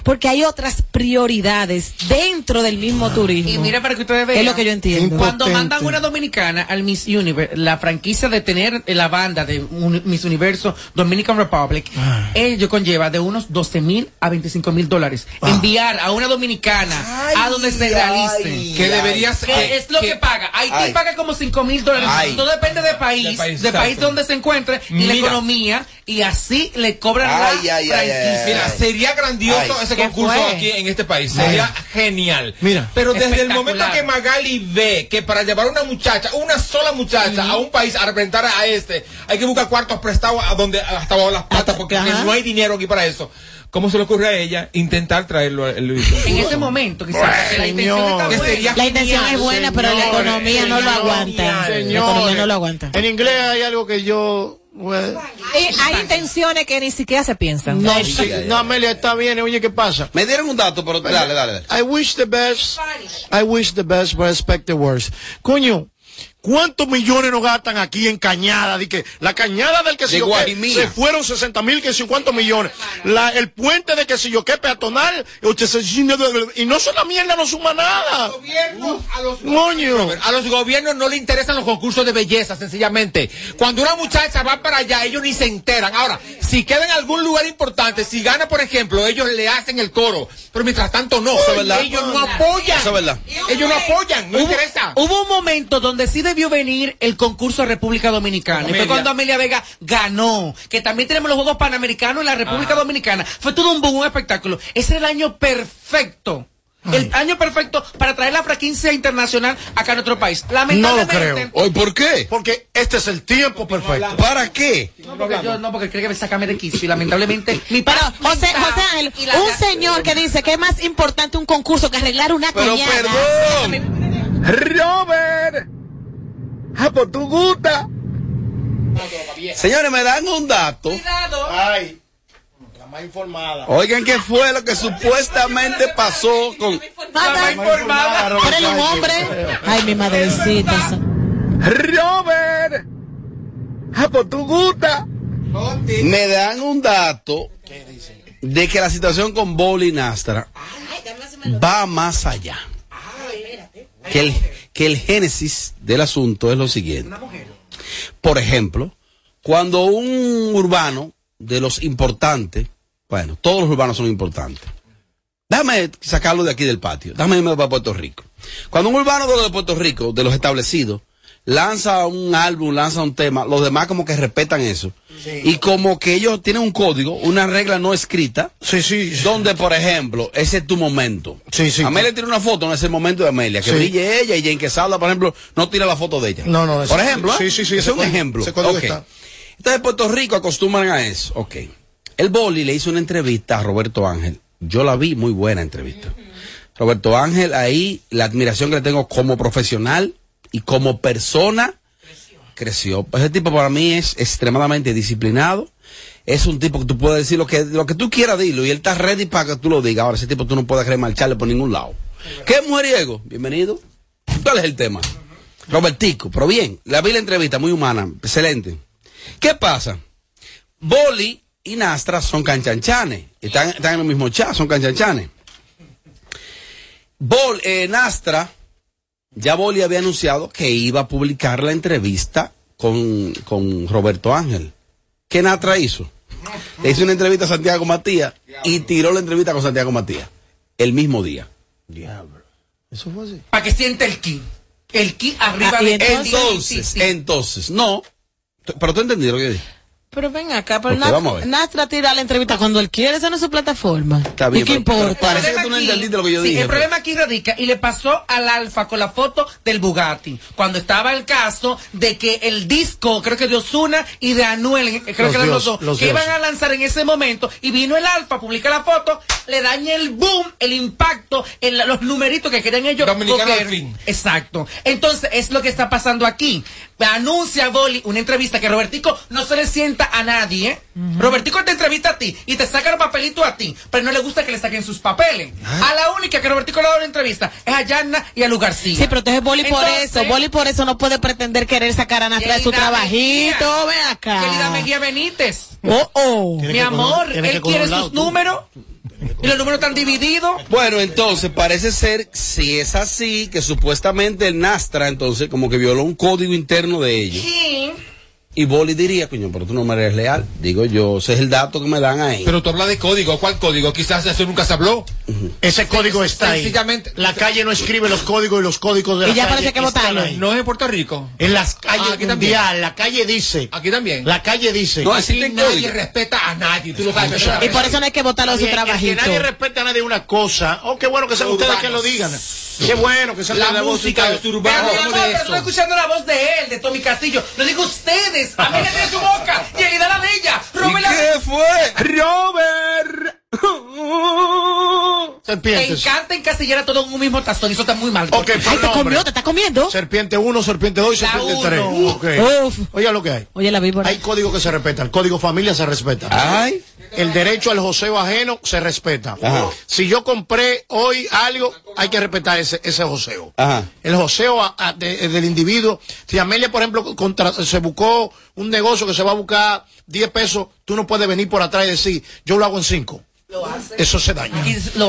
Porque hay otras prioridades dentro del mismo turismo. Y mira para que ustedes vean. Es lo que yo entiendo. Cuando mandan una dominicana al Miss Universe, la franquicia de tener la banda de un- Miss Universo Dominican Republic, Ah. ello conlleva de unos 12 mil a 25 mil dólares. Ah. Enviar a una dominicana a donde se realice. Que debería ser- Que ay, es lo que- que, paga. Haití ay. paga como 5 mil dólares. Ay. Todo depende de país, Del país, de país exacto. donde se encuentre y la economía. Y así le cobran Ay, la ay, ay, ay, franquicia. Mira, sería grandioso Ay. ese ¿Qué concurso fue? aquí en este país. Sería genial. Mira. Pero desde el momento que Magali ve que para llevar una muchacha, una sola muchacha, a un país a representar a este, hay que buscar cuartos prestados a donde hasta abajo las patas porque ajá. no hay dinero aquí para eso. ¿Cómo se le ocurre a ella intentar traerlo al En concurso? ese momento, quizás. la intención señor. está Que buena. sería La intención genial, es buena, pero la señores, economía no lo aguanta. La economía no lo aguanta. En inglés hay algo que yo. Bueno, Hay, hay intenciones que ni siquiera se piensan. no, sí, no, Amelia, está bien. Oye, ¿qué pasa? Me dieron un dato, pero dale, dale. dale. I wish the best. I wish the best, but I expect the worst. Coño, ¿Cuántos millones nos gastan aquí en cañada? Di que la cañada del que De si yo qué, Guarimía. se fueron 60 mil, que si cuántos millones. La, el puente de que si yo qué peatonal, y no son la mierda, no suma nada. a los, Coño. a los gobiernos no le interesan los concursos de belleza, sencillamente. Cuando una muchacha va para allá, ellos ni se enteran. Ahora, si queda en algún lugar importante, si gana, por ejemplo, ellos le hacen el coro. Pero mientras tanto, no. Eso es verdad. Ellos no apoyan. Eso es verdad. Ellos no apoyan, no Hubo, interesa. hubo un momento donde sí debió venir el concurso de República Dominicana. Y fue Amelia. cuando Amelia Vega ganó. Que también tenemos los Juegos Panamericanos en la República Dominicana. Fue todo un boom, un espectáculo. Ese era el año perfecto. El año perfecto para traer la franquicia internacional acá a nuestro país. No lo Lamentablemente. creo. Hoy, ¿por qué? Porque este es el tiempo perfecto. ¿Para qué? No, porque yo no, porque cree que sacarme de quicio y lamentablemente mi Pero, José, José Ángel, un señor que dice que es más importante un concurso que arreglar una Pero perdón. Robert. Ah, pues tú gusta. Señores, me dan un dato. Ay, la más informada. Oigan, ¿qué fue lo que supuestamente pasó con... Nada. informada. Pero él es un hombre. Ay, mi madrecita. Robert. Ah, pues tú gusta. Me dan un dato de que la situación con Boli y Nastra va más allá. Que el, que el génesis del asunto es lo siguiente. Por ejemplo, cuando un urbano de los importantes, bueno, todos los urbanos son importantes. Déjame sacarlo de aquí del patio. Déjame irme para Puerto Rico. Cuando un urbano de, los de Puerto Rico, de los establecidos, lanza un álbum, lanza un tema, los demás como que respetan eso. Y como que ellos tienen un código, una regla no escrita, Sí, sí. donde, por ejemplo, ese es tu momento. Sí, sí. Amelia tiene una foto, no es el momento de Amelia, que brille ella y Jane Quesada, por ejemplo, no tira la foto de ella. No, no, Por ejemplo, ¿eh? sí, sí, sí, Ese ese es un ejemplo. ese código Ok. está. Entonces, Puerto Rico acostumbran a eso. Ok. El Boli le hizo una entrevista a Roberto Ángel. Yo la vi, muy buena entrevista. Roberto Ángel, ahí la admiración que le tengo como profesional y como persona creció. Ese tipo para mí es extremadamente disciplinado. Es un tipo que tú puedes decir lo que, lo que tú quieras, dilo. Y él está ready para que tú lo digas. Ahora, ese tipo tú no puedes remarcharle por ningún lado. ¿Qué mujeriego? Bienvenido. ¿Cuál es el tema? Robertico, pero bien, la vi la entrevista, muy humana, excelente. ¿Qué pasa? Boli y Nastra son canchanchanes. Están, están en el mismo chat, son canchanchanes. Bol, eh, Nastra, ya Boli había anunciado que iba a publicar la entrevista con, con Roberto Ángel. ¿Qué Nastra hizo? Le hizo una entrevista a Santiago Matías y tiró la entrevista con Santiago Matías el mismo día. Diablo. Eso fue así. Para que siente el ki. El ki arriba Ah, y de Entonces, entonces, no. T- Pero tú entendí lo que yo dije. Pero ven acá, pero Nastra- vamos a ver. Nastra tira la entrevista cuando él quiere, esa no es su plataforma. Está bien, ¿Y qué pero- pero importa? parece que tú no entendiste lo que yo Sí, dije. el pero- problema aquí radica y le pasó al Alfa con la foto del Bugatti. Cuando estaba el caso de que el disco, creo que de Osuna y de Anuel, eh, creo Los que eran los dos, los que iban a lanzar en ese momento y vino el Alfa, publica la foto, le daña el boom, el impacto, el- los numeritos que querían ellos. Dominicano al fin. Exacto. Entonces, es lo que está pasando aquí. Anuncia Boli una entrevista que Robertico no se le sienta a nadie. Robertico te entrevista a ti y te saca los papelitos a ti, pero no le gusta que le saquen sus papeles. A la única que Robertico le da una entrevista es a Yanna y a Lugarcía. Sí, pero entonces Boli por eso, Boli por eso no puede pretender querer sacar a Nastra de su trabajito, ven acá. Querida Mejía Benítez. Oh, oh. Mi amor, él quiere lado, sus tú. números y los números están divididos. Bueno, entonces parece ser, si es así, que supuestamente el Nastra entonces como que violó un código interno de ellos. Sí. Y Boli diría, coño, pero tú no me eres leal. Digo yo, ese es el dato que me dan ahí. Pero tú hablas de código. ¿Cuál código? Quizás eso nunca se habló. Ese código está ahí. La calle no escribe los códigos y los códigos de la Y ya calle parece que votaron. ahí. No es en Puerto Rico. En las calles Ah, aquí también. mundial, la calle dice. Aquí también. La calle dice. No, Aquí existe nadie código. respeta a nadie. Tú lo sabes. Y por eso no hay que votarlo de su trabajito. Que nadie respeta a nadie una cosa. Oh, qué bueno que sean ustedes que lo digan. Qué bueno que sean La de voz música urbana. Pero, de eso. estoy escuchando la voz de él, de Tommy Castillo. Lo digo ustedes. A mí tiene su boca. Y él da la de ella. ¿Y qué fue? Robert. Te Serpientes. encanta encasillar a todo en un mismo tazón. y Eso está muy mal. Ok, Ay, te comió, te está comiendo. Serpiente 1, serpiente 2 y La serpiente 3. uno. Ok. Uf. Oiga lo que hay. Oye, la víbora. Hay código que se respeta. El código familia se respeta. Ay, el derecho al joseo ajeno se respeta. Ajá. Si yo compré hoy algo, hay que respetar ese, ese joseo. Ajá. El joseo a- a- de- del individuo. Si Amelia, por ejemplo, contra- se buscó un negocio que se va a buscar 10 pesos, tú no puedes venir por atrás y decir, yo lo hago en 5. Eso se daña.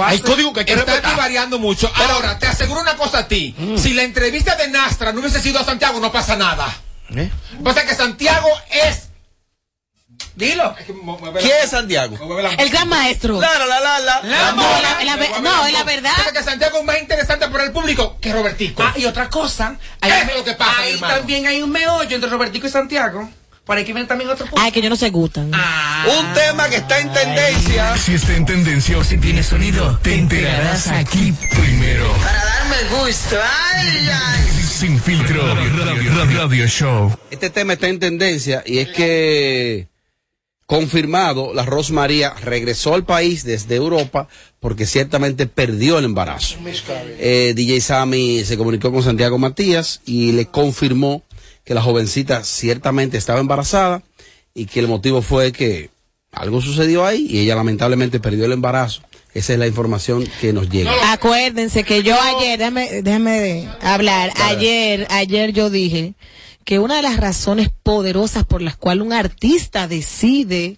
Hay código que hay que Está aquí variando mucho. Ahora, te aseguro una cosa a ti. Si la entrevista de Nastra no hubiese sido a Santiago, no pasa nada. ¿Eh? Pasa que Santiago es. Dilo. ¿Quién es Santiago? El gran maestro. La, la, la, la, la. La mola, la ve- no, es la verdad. Pasa que Santiago es más interesante para el público que Robertico. Ah, y otra cosa. Ahí, Eso es lo que pasa, ahí hermano. también hay un meollo entre Robertico y Santiago. Por ahí que viene también otro punto. Ay, que ellos no se gustan. Un tema que está en tendencia. Si está en tendencia o si tiene sonido, te enterarás aquí primero. Para darme gusto. Ay, ay. Sin filtro, radio, radio- radio show. Este tema está en tendencia y es que confirmado, la Ros María regresó al país desde Europa porque ciertamente perdió el embarazo. Eh, DJ Sammy se comunicó con Santiago Matías y le confirmó que la jovencita ciertamente estaba embarazada y que el motivo fue que algo sucedió ahí y ella lamentablemente perdió el embarazo. Esa es la información que nos llega. Acuérdense que yo ayer, déjame, déjame hablar, ayer, ayer yo dije que una de las razones poderosas por las cuales un artista decide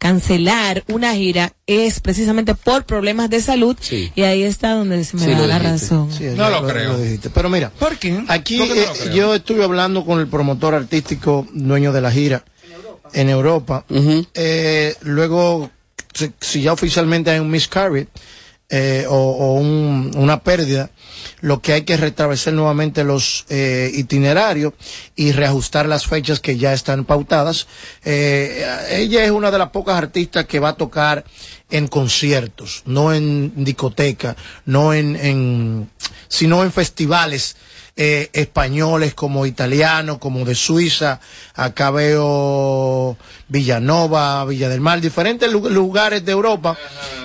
cancelar una gira es precisamente por problemas de salud Sí. y ahí está donde se me Sí, da lo la dijiste. razón. Sí, ya dijiste. Pero mira, aquí ¿Por qué no lo eh, creo? yo estuve hablando con el promotor artístico dueño de la gira en Europa. Eh, luego, si, si ya oficialmente hay un miscarriage eh, o, o un- una pérdida, lo que hay que es restablecer nuevamente los eh, itinerarios y reajustar las fechas que ya están pautadas. Eh, ella es una de las pocas artistas que va a tocar en conciertos, no en discoteca, no en, en sino en festivales eh, españoles como italianos, como de Suiza. Acá veo Villanova, Villa del Mar, diferentes lu- lugares de Europa.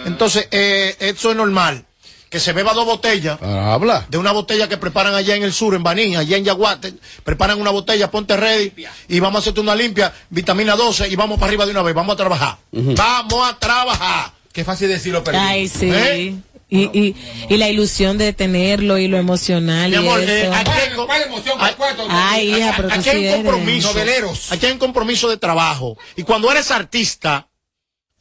Entonces, eh, eso es normal. Que se beba dos botellas. Habla. De una botella que preparan allá en el sur, en Baní, allá en Yaguate. Preparan una botella, ponte ready. Y vamos a hacerte una limpia, vitamina 12, y vamos para arriba de una vez. Vamos a trabajar. Vamos a trabajar. Qué fácil decirlo, pero. Ay, sí. ¿Eh? Y, y, y la ilusión de tenerlo y lo emocional Mi y amor, eso. eh, aquí hay, ¿Cuál emoción? Ay, hija, pero tú aquí hay un compromiso. Noveleros. Aquí hay un compromiso de trabajo. Y cuando eres artista,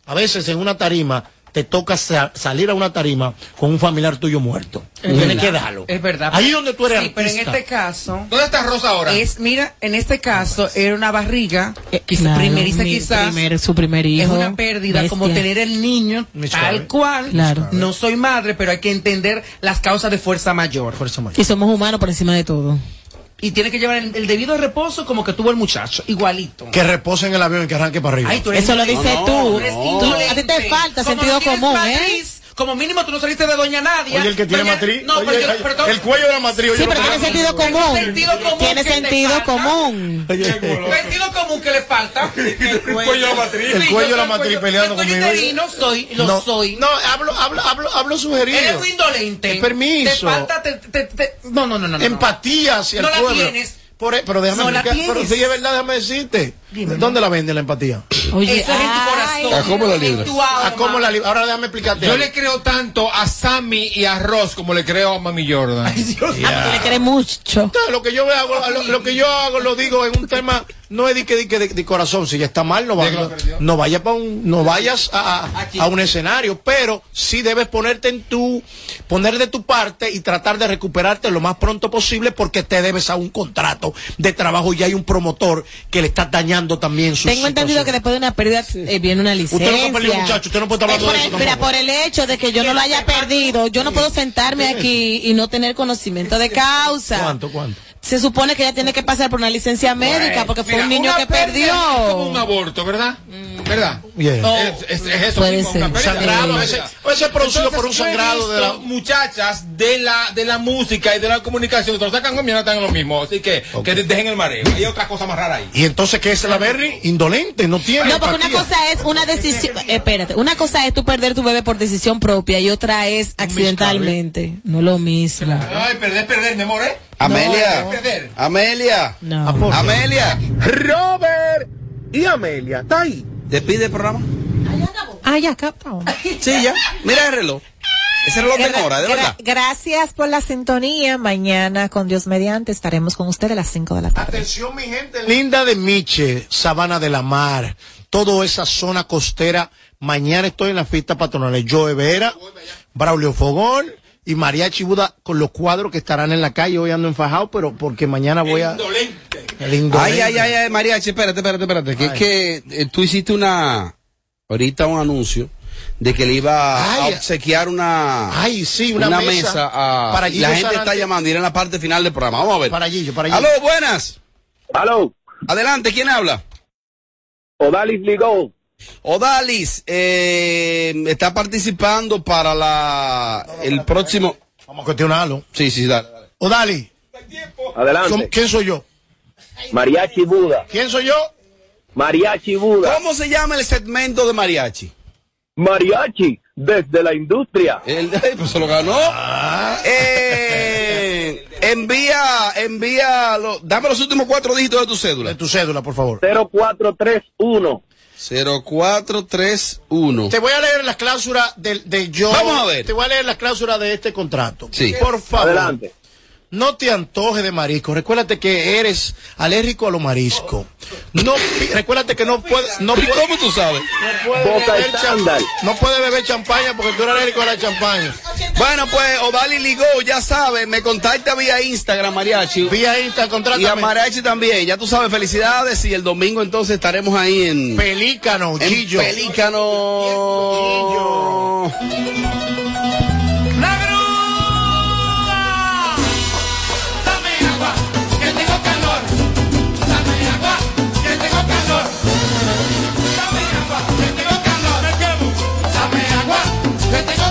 a veces en una tarima, te toca sa- salir a una tarima con un familiar tuyo muerto. Tienes verdad, que darlo. Es verdad. Ahí donde tú eres Sí, pero en este caso. ¿Dónde está Rosa ahora? Es, mira, en este caso era una barriga, quizá Claro, primeriza mi quizás. primer- su primer hijo. Es una pérdida, bestia. como tener el niño Me tal cual. Claro. No soy madre, pero hay que entender las causas de fuerza mayor. Fuerza mayor. Y somos humanos por encima de todo. Y tiene que llevar el, el debido reposo como que tuvo el muchacho, igualito. Que repose en el avión y que arranque para arriba. Ay, tú eres Eso lo dices no, tú. Tú- a ti te falta Como sentido común, matriz, Como mínimo tú no saliste de Doña Nadia. Oye, el que tiene Doña- matriz. No, Oye, pero yo- pero todo- el cuello de la matriz. oye, Sí, pero tiene sentido común. sentido común Tiene sentido común. Sentido común que le falta. El cuello de la matriz. El cuello de la matriz peleando conmigo. interino soy, lo no, soy. No, hablo, hablo, hablo, hablo sugerido. Eres muy indolente. Permiso. Te falta, te, no, no, no, no. no. Empatía hacia No el la pueblo. tienes. Por e- pero déjame No la explicar. Pero tienes. si es verdad, déjame decirte. ¿Dónde la vende la empatía? Oye, Eso es en tu corazón. ¿A cómo la libras? En tu alma. ¿A cómo la li- Ahora déjame explicarte. Yo le creo tanto a Sammy y a Ross como le creo a Mami Jordan. Ah, tú le crees mucho. Lo que yo hago, lo, lo que yo hago lo digo en un tema no es de que de, que de- de corazón, si ya está mal no, va- no, no vayas pa un, no vayas a, a- a un escenario, pero sí debes ponerte en tu poner de tu parte y tratar de recuperarte lo más pronto posible porque te debes a un contrato de trabajo y hay un promotor que le está dañando también su Tengo entendido que después de una pérdida eh, viene una licencia. Usted no está perdido, muchacho, usted no puede estar hablando Eh, por de el- eso Mira, por el hecho de que yo no lo haya perdido, yo no puedo sentarme aquí y no tener conocimiento de causa. ¿Cuánto, cuánto? Se supone que ella tiene que pasar por una licencia médica porque fue Mira, un niño que pérdida Es como un perdió. aborto, ¿verdad? ¿Verdad? Bien. Es, es- es eso Puede mismo, ser. Sangrado, a veces producido por un sangrado de la visto muchachas de la de la música y de la comunicación lo sacan con están en lo mismo así que que dejen el mareo hay otra cosa más rara ahí y entonces qué es la Berry indolente, no tiene No, porque una cosa es una decisión, espérate, una cosa es tú perder tu bebé por decisión propia y otra es accidentalmente. No lo mismo. ay perder perder mi amor eh Amelia. No, perder. Amelia. No. Amelia. Robert y Amelia, está ahí. Despide el programa. Ah, ya, acá estamos. Sí, ya. Mira el reloj. Ese reloj de hora, de verdad. Gracias por la sintonía. Mañana, con Dios mediante, estaremos con usted a las 5 de la tarde. Atención, mi gente linda de Miche, Sabana de la Mar, toda esa zona costera. Mañana estoy en las fiestas patronales. Joe Vera, Braulio Fogón y Mariachi Buda con los cuadros que estarán en la calle. Hoy ando enfajado, pero porque mañana voy a. El indolente. Ay, ay, ay, ay, Mariachi, espérate, espérate, espérate. Que es que eh, tú hiciste una, ahorita un anuncio de que le iba a obsequiar una, Ay, sí, una mesa mesa a, para y Gillo la gente Sarante. está llamando, era en la parte final del programa. Vamos a ver. Para Gillo, para Gillo. Aló, buenas. Aló. Adelante, ¿quién habla? Odalis Ligó. Odalis, eh, está participando para la, el próximo. Vamos a cuestionarlo. Sí, sí, dale. Odali. Adelante. ¿Cómo- ¿Quién soy yo? Mariachi Buda. ¿Quién soy yo? Mariachi Buda. ¿Cómo se llama el segmento de mariachi? Mariachi, desde la industria. El, pues se lo ganó. Eh, envía, envía, lo- dame los últimos cuatro dígitos de tu cédula. De tu cédula, por favor. 0431. 0431. Te voy a leer las cláusulas de, de yo. Vamos a ver. Te voy a leer las cláusulas de este contrato. Sí. Por favor. Adelante. No te antojes de marisco. Recuérdate que eres alérgico a los mariscos. No, recuérdate que no puedes. No ¿Cómo tú sabes? No puedes beber no puedes beber champaña porque tú eres alérgico a la champaña. Bueno, pues Odali Ligó, ya sabes, me contacta vía Instagram, Mariachi. Vía Insta, Y a contrátame. Mariachi también, ya tú sabes, felicidades y el domingo entonces estaremos ahí en... Pelícano, en Gillo. Pelícano. ¡La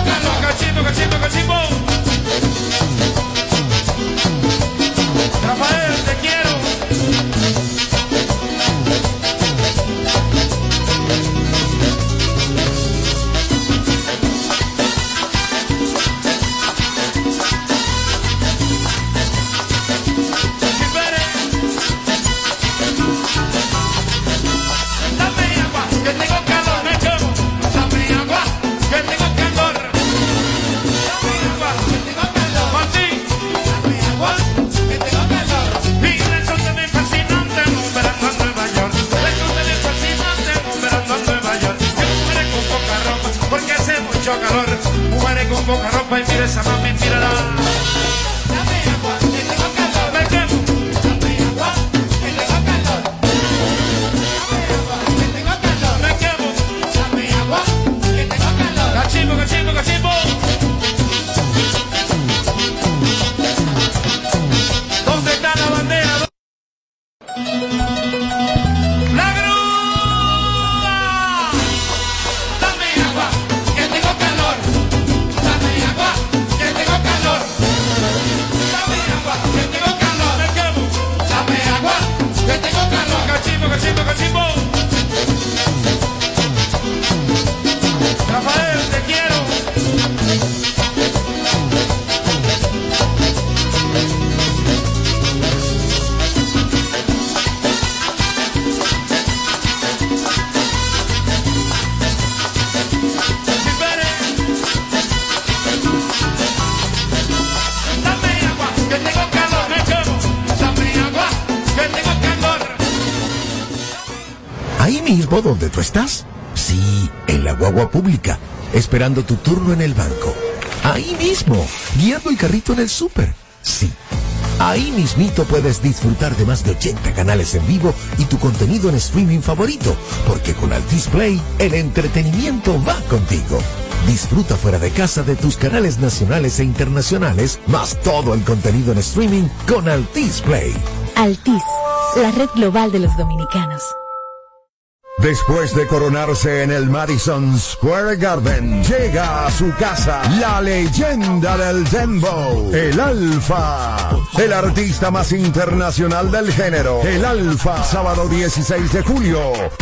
Cachimbo, cachimbo, cachimbo. Esperando tu turno en el banco. Ahí mismo, guiando el carrito en el súper. Sí. Ahí mismito puedes disfrutar de más de 80 canales en vivo y tu contenido en streaming favorito, porque con Altis Play el entretenimiento va contigo. Disfruta fuera de casa de tus canales nacionales e internacionales, más todo el contenido en streaming con Altis Play. Altis, la red global de los dominicanos. Después de coronarse en el Madison Square Garden, llega a su casa la leyenda del Dembow, el Alfa, el artista más internacional del género, el Alfa, sábado 16 de julio,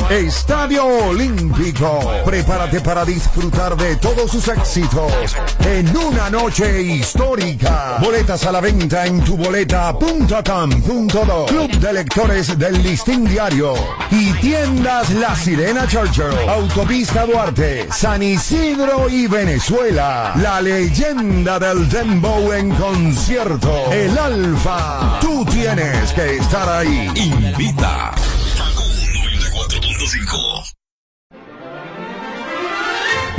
Estadio Olímpico. Prepárate para disfrutar de todos sus éxitos en una noche histórica. Boletas a la venta en tuboleta.com.do, Club de Lectores del Listín Diario y Tiendas La Sirena Churchill, Autopista Duarte, San Isidro y Venezuela. La leyenda del Dembow en concierto. El Alfa. Tú tienes que estar ahí. Invita.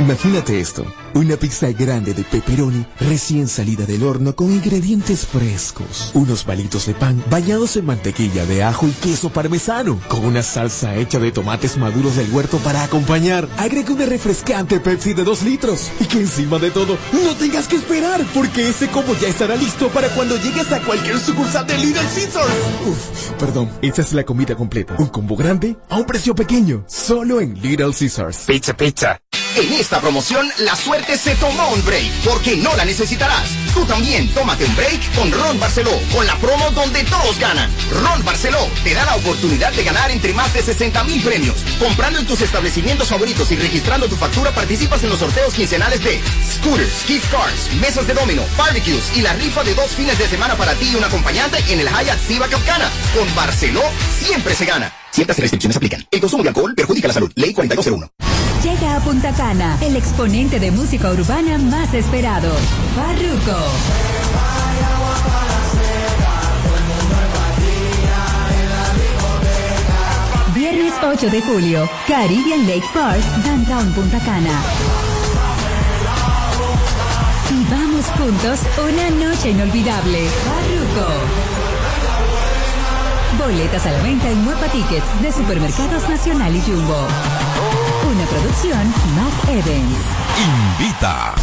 Imagínate esto, una pizza grande de pepperoni recién salida del horno con ingredientes frescos, unos palitos de pan bañados en mantequilla de ajo y queso parmesano, con una salsa hecha de tomates maduros del huerto para acompañar. Agrega una refrescante Pepsi de 2 litros y que encima de todo no tengas que esperar porque ese combo ya estará listo para cuando llegues a cualquier sucursal de Little Caesars. Uf, perdón, esa es la comida completa, un combo grande a un precio pequeño, solo en Little Caesars. Pizza, pizza. En esta promoción, la suerte se tomó un break, porque no la necesitarás. Tú también tómate un break con Ron Barceló, con la promo donde todos ganan. Ron Barceló te da la oportunidad de ganar entre más de 60 mil premios. Comprando en tus establecimientos favoritos y registrando tu factura, participas en los sorteos quincenales de scooters, gift cards, mesas de domino, barbecues y la rifa de dos fines de semana para ti y un acompañante en el Hyatt Siva Capcana. Con Barceló siempre se gana. Ciertas restricciones aplican. El consumo de alcohol perjudica la salud. Ley 4201. Llega a Punta Cana, el exponente de música urbana más esperado, Farruko. Viernes 8 de julio, Caribbean Lake Park, Downtown Punta Cana. Y vamos juntos una noche inolvidable. Farruko. Boletas a la venta en Muepa Tickets de Supermercados Nacional y Jumbo. Una producción Mac Evans. Invita.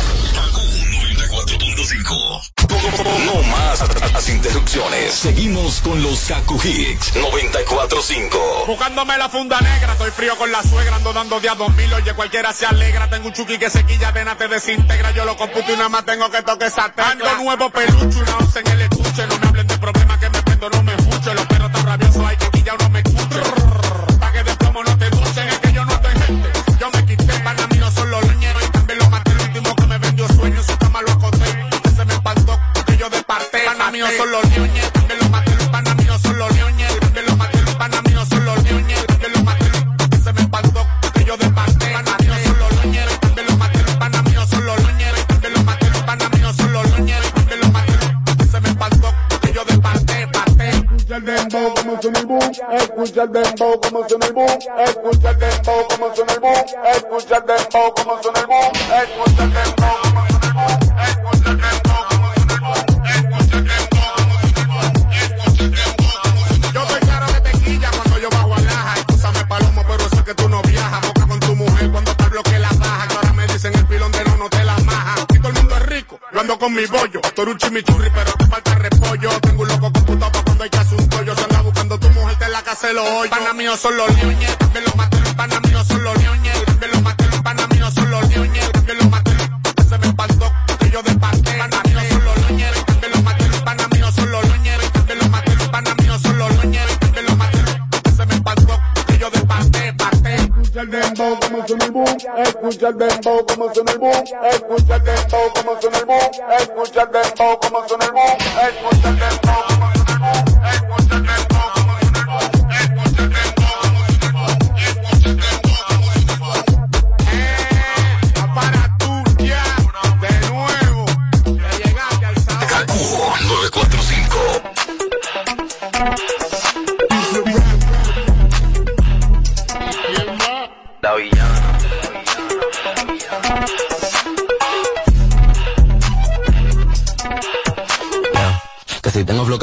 No más las interrupciones. Seguimos con los Kaku Hicks 94.5. Buscándome la funda negra, estoy frío con la suegra, ando dando días dos mil, oye cualquiera se alegra, tengo un chuki que se quilla, de nada te desintegra, yo lo computo y nada más tengo que toque esa tecla. Ando nuevo peluche, una once en el estuche, no me hablen de problemas que me prendo, no me escucha el dembow como el escucha el dembow como el escucha el dembow como escucha el dembow como Yo estoy claro de tequilla cuando yo bajo a laja. Escúchame, palomo, pero que tú no viajas. Boca con tu mujer cuando te bloquee la baja. Ahora me dicen el pilón de no, te la maja. Todo el mundo es rico. Yo ando con mi bollo. Tú un chimichurri, pero hoyo. Pana mío son los ñoñes. También los maté. Los pana míos son los ñoñes. También los maté. Los pana míos son los ñoñes. También los maté. Que se me espantó. De parte. Pana míos son los ñoñes. También los maté. Los míos son los. También los maté. Los míos son los. También los maté. Se me espantó. De parte. Escucha el dembow como suena el boom, escucha el dembow como suena el como suena el escucha el dembow como suena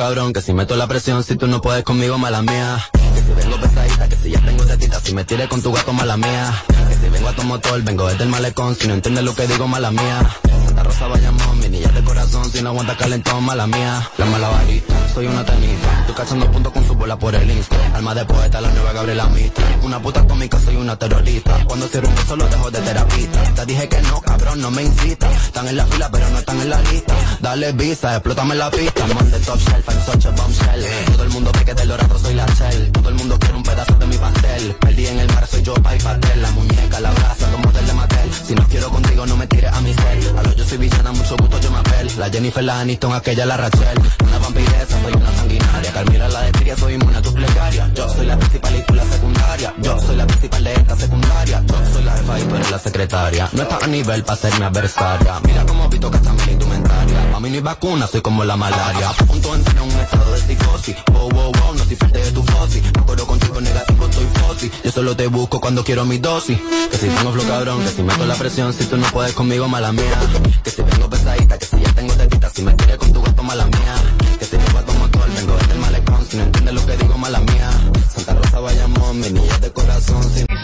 que si meto la presión, si tú no puedes conmigo, mala mía. Que si vengo pesadita, que si ya tengo tetita, si me tires con tu gato, mala mía. Que si vengo a tu motor, vengo desde el malecón, si no entiendes lo que digo, mala mía. Santa Rosa Bayamón, corazón, si no aguanta calentón, mala mía. La mala varita, soy una tenista. Tú cachando puntos con su bola por el insta. Alma de poeta, la nueva Gabriela Mistral. Una puta cómica, soy una terrorista. Cuando cierro un beso, lo dejo de terapista. Te dije que no, cabrón, no me incita. Están en la fila, pero no están en la lista. Dale visa, explótame la pista. Man de top shelf, I'm such a bombshell. Todo el mundo ve que del dorado soy la shell. Todo el mundo quiere un pedazo de mi pastel. Perdí en el mar, soy yo, pa' y pastel. La muñeca, la brasa, los modelos de Mattel. Si no quiero contigo, no me tires a mi cel. A lo yo soy villana, mucho gusto, yo me apel. La Jennifer, la Aniston, aquella, la Rachel. Una vampiresa, soy una sanguinaria. Carmila, la de tría, soy inmune a tu plegaria. Yo soy la principal y tú la secundaria. Yo soy la principal de esta secundaria. Yo soy la jefa y tú eres la secretaria. No estás a nivel para ser mi adversaria. Mira cómo pito que están bien no hay vacuna, soy como la malaria. Punto entrar en un estado de psicosis. Wow, wow, wow, no soy parte de tu fosi. No corro contigo negativo, estoy fosi. Yo solo te busco cuando quiero mi dosis. Que si tengo flow cabrón, que si meto la presión, si tú no puedes conmigo, mala mía. Que si vengo pesadita, que si ya tengo tetita, si me quieres con tu gato, mala mía. Que si llevo a tu motor, vengo desde el malecón, si no entiendes lo que digo, mala mía. Santa Rosa, Bayamón, mi niña de corazón, si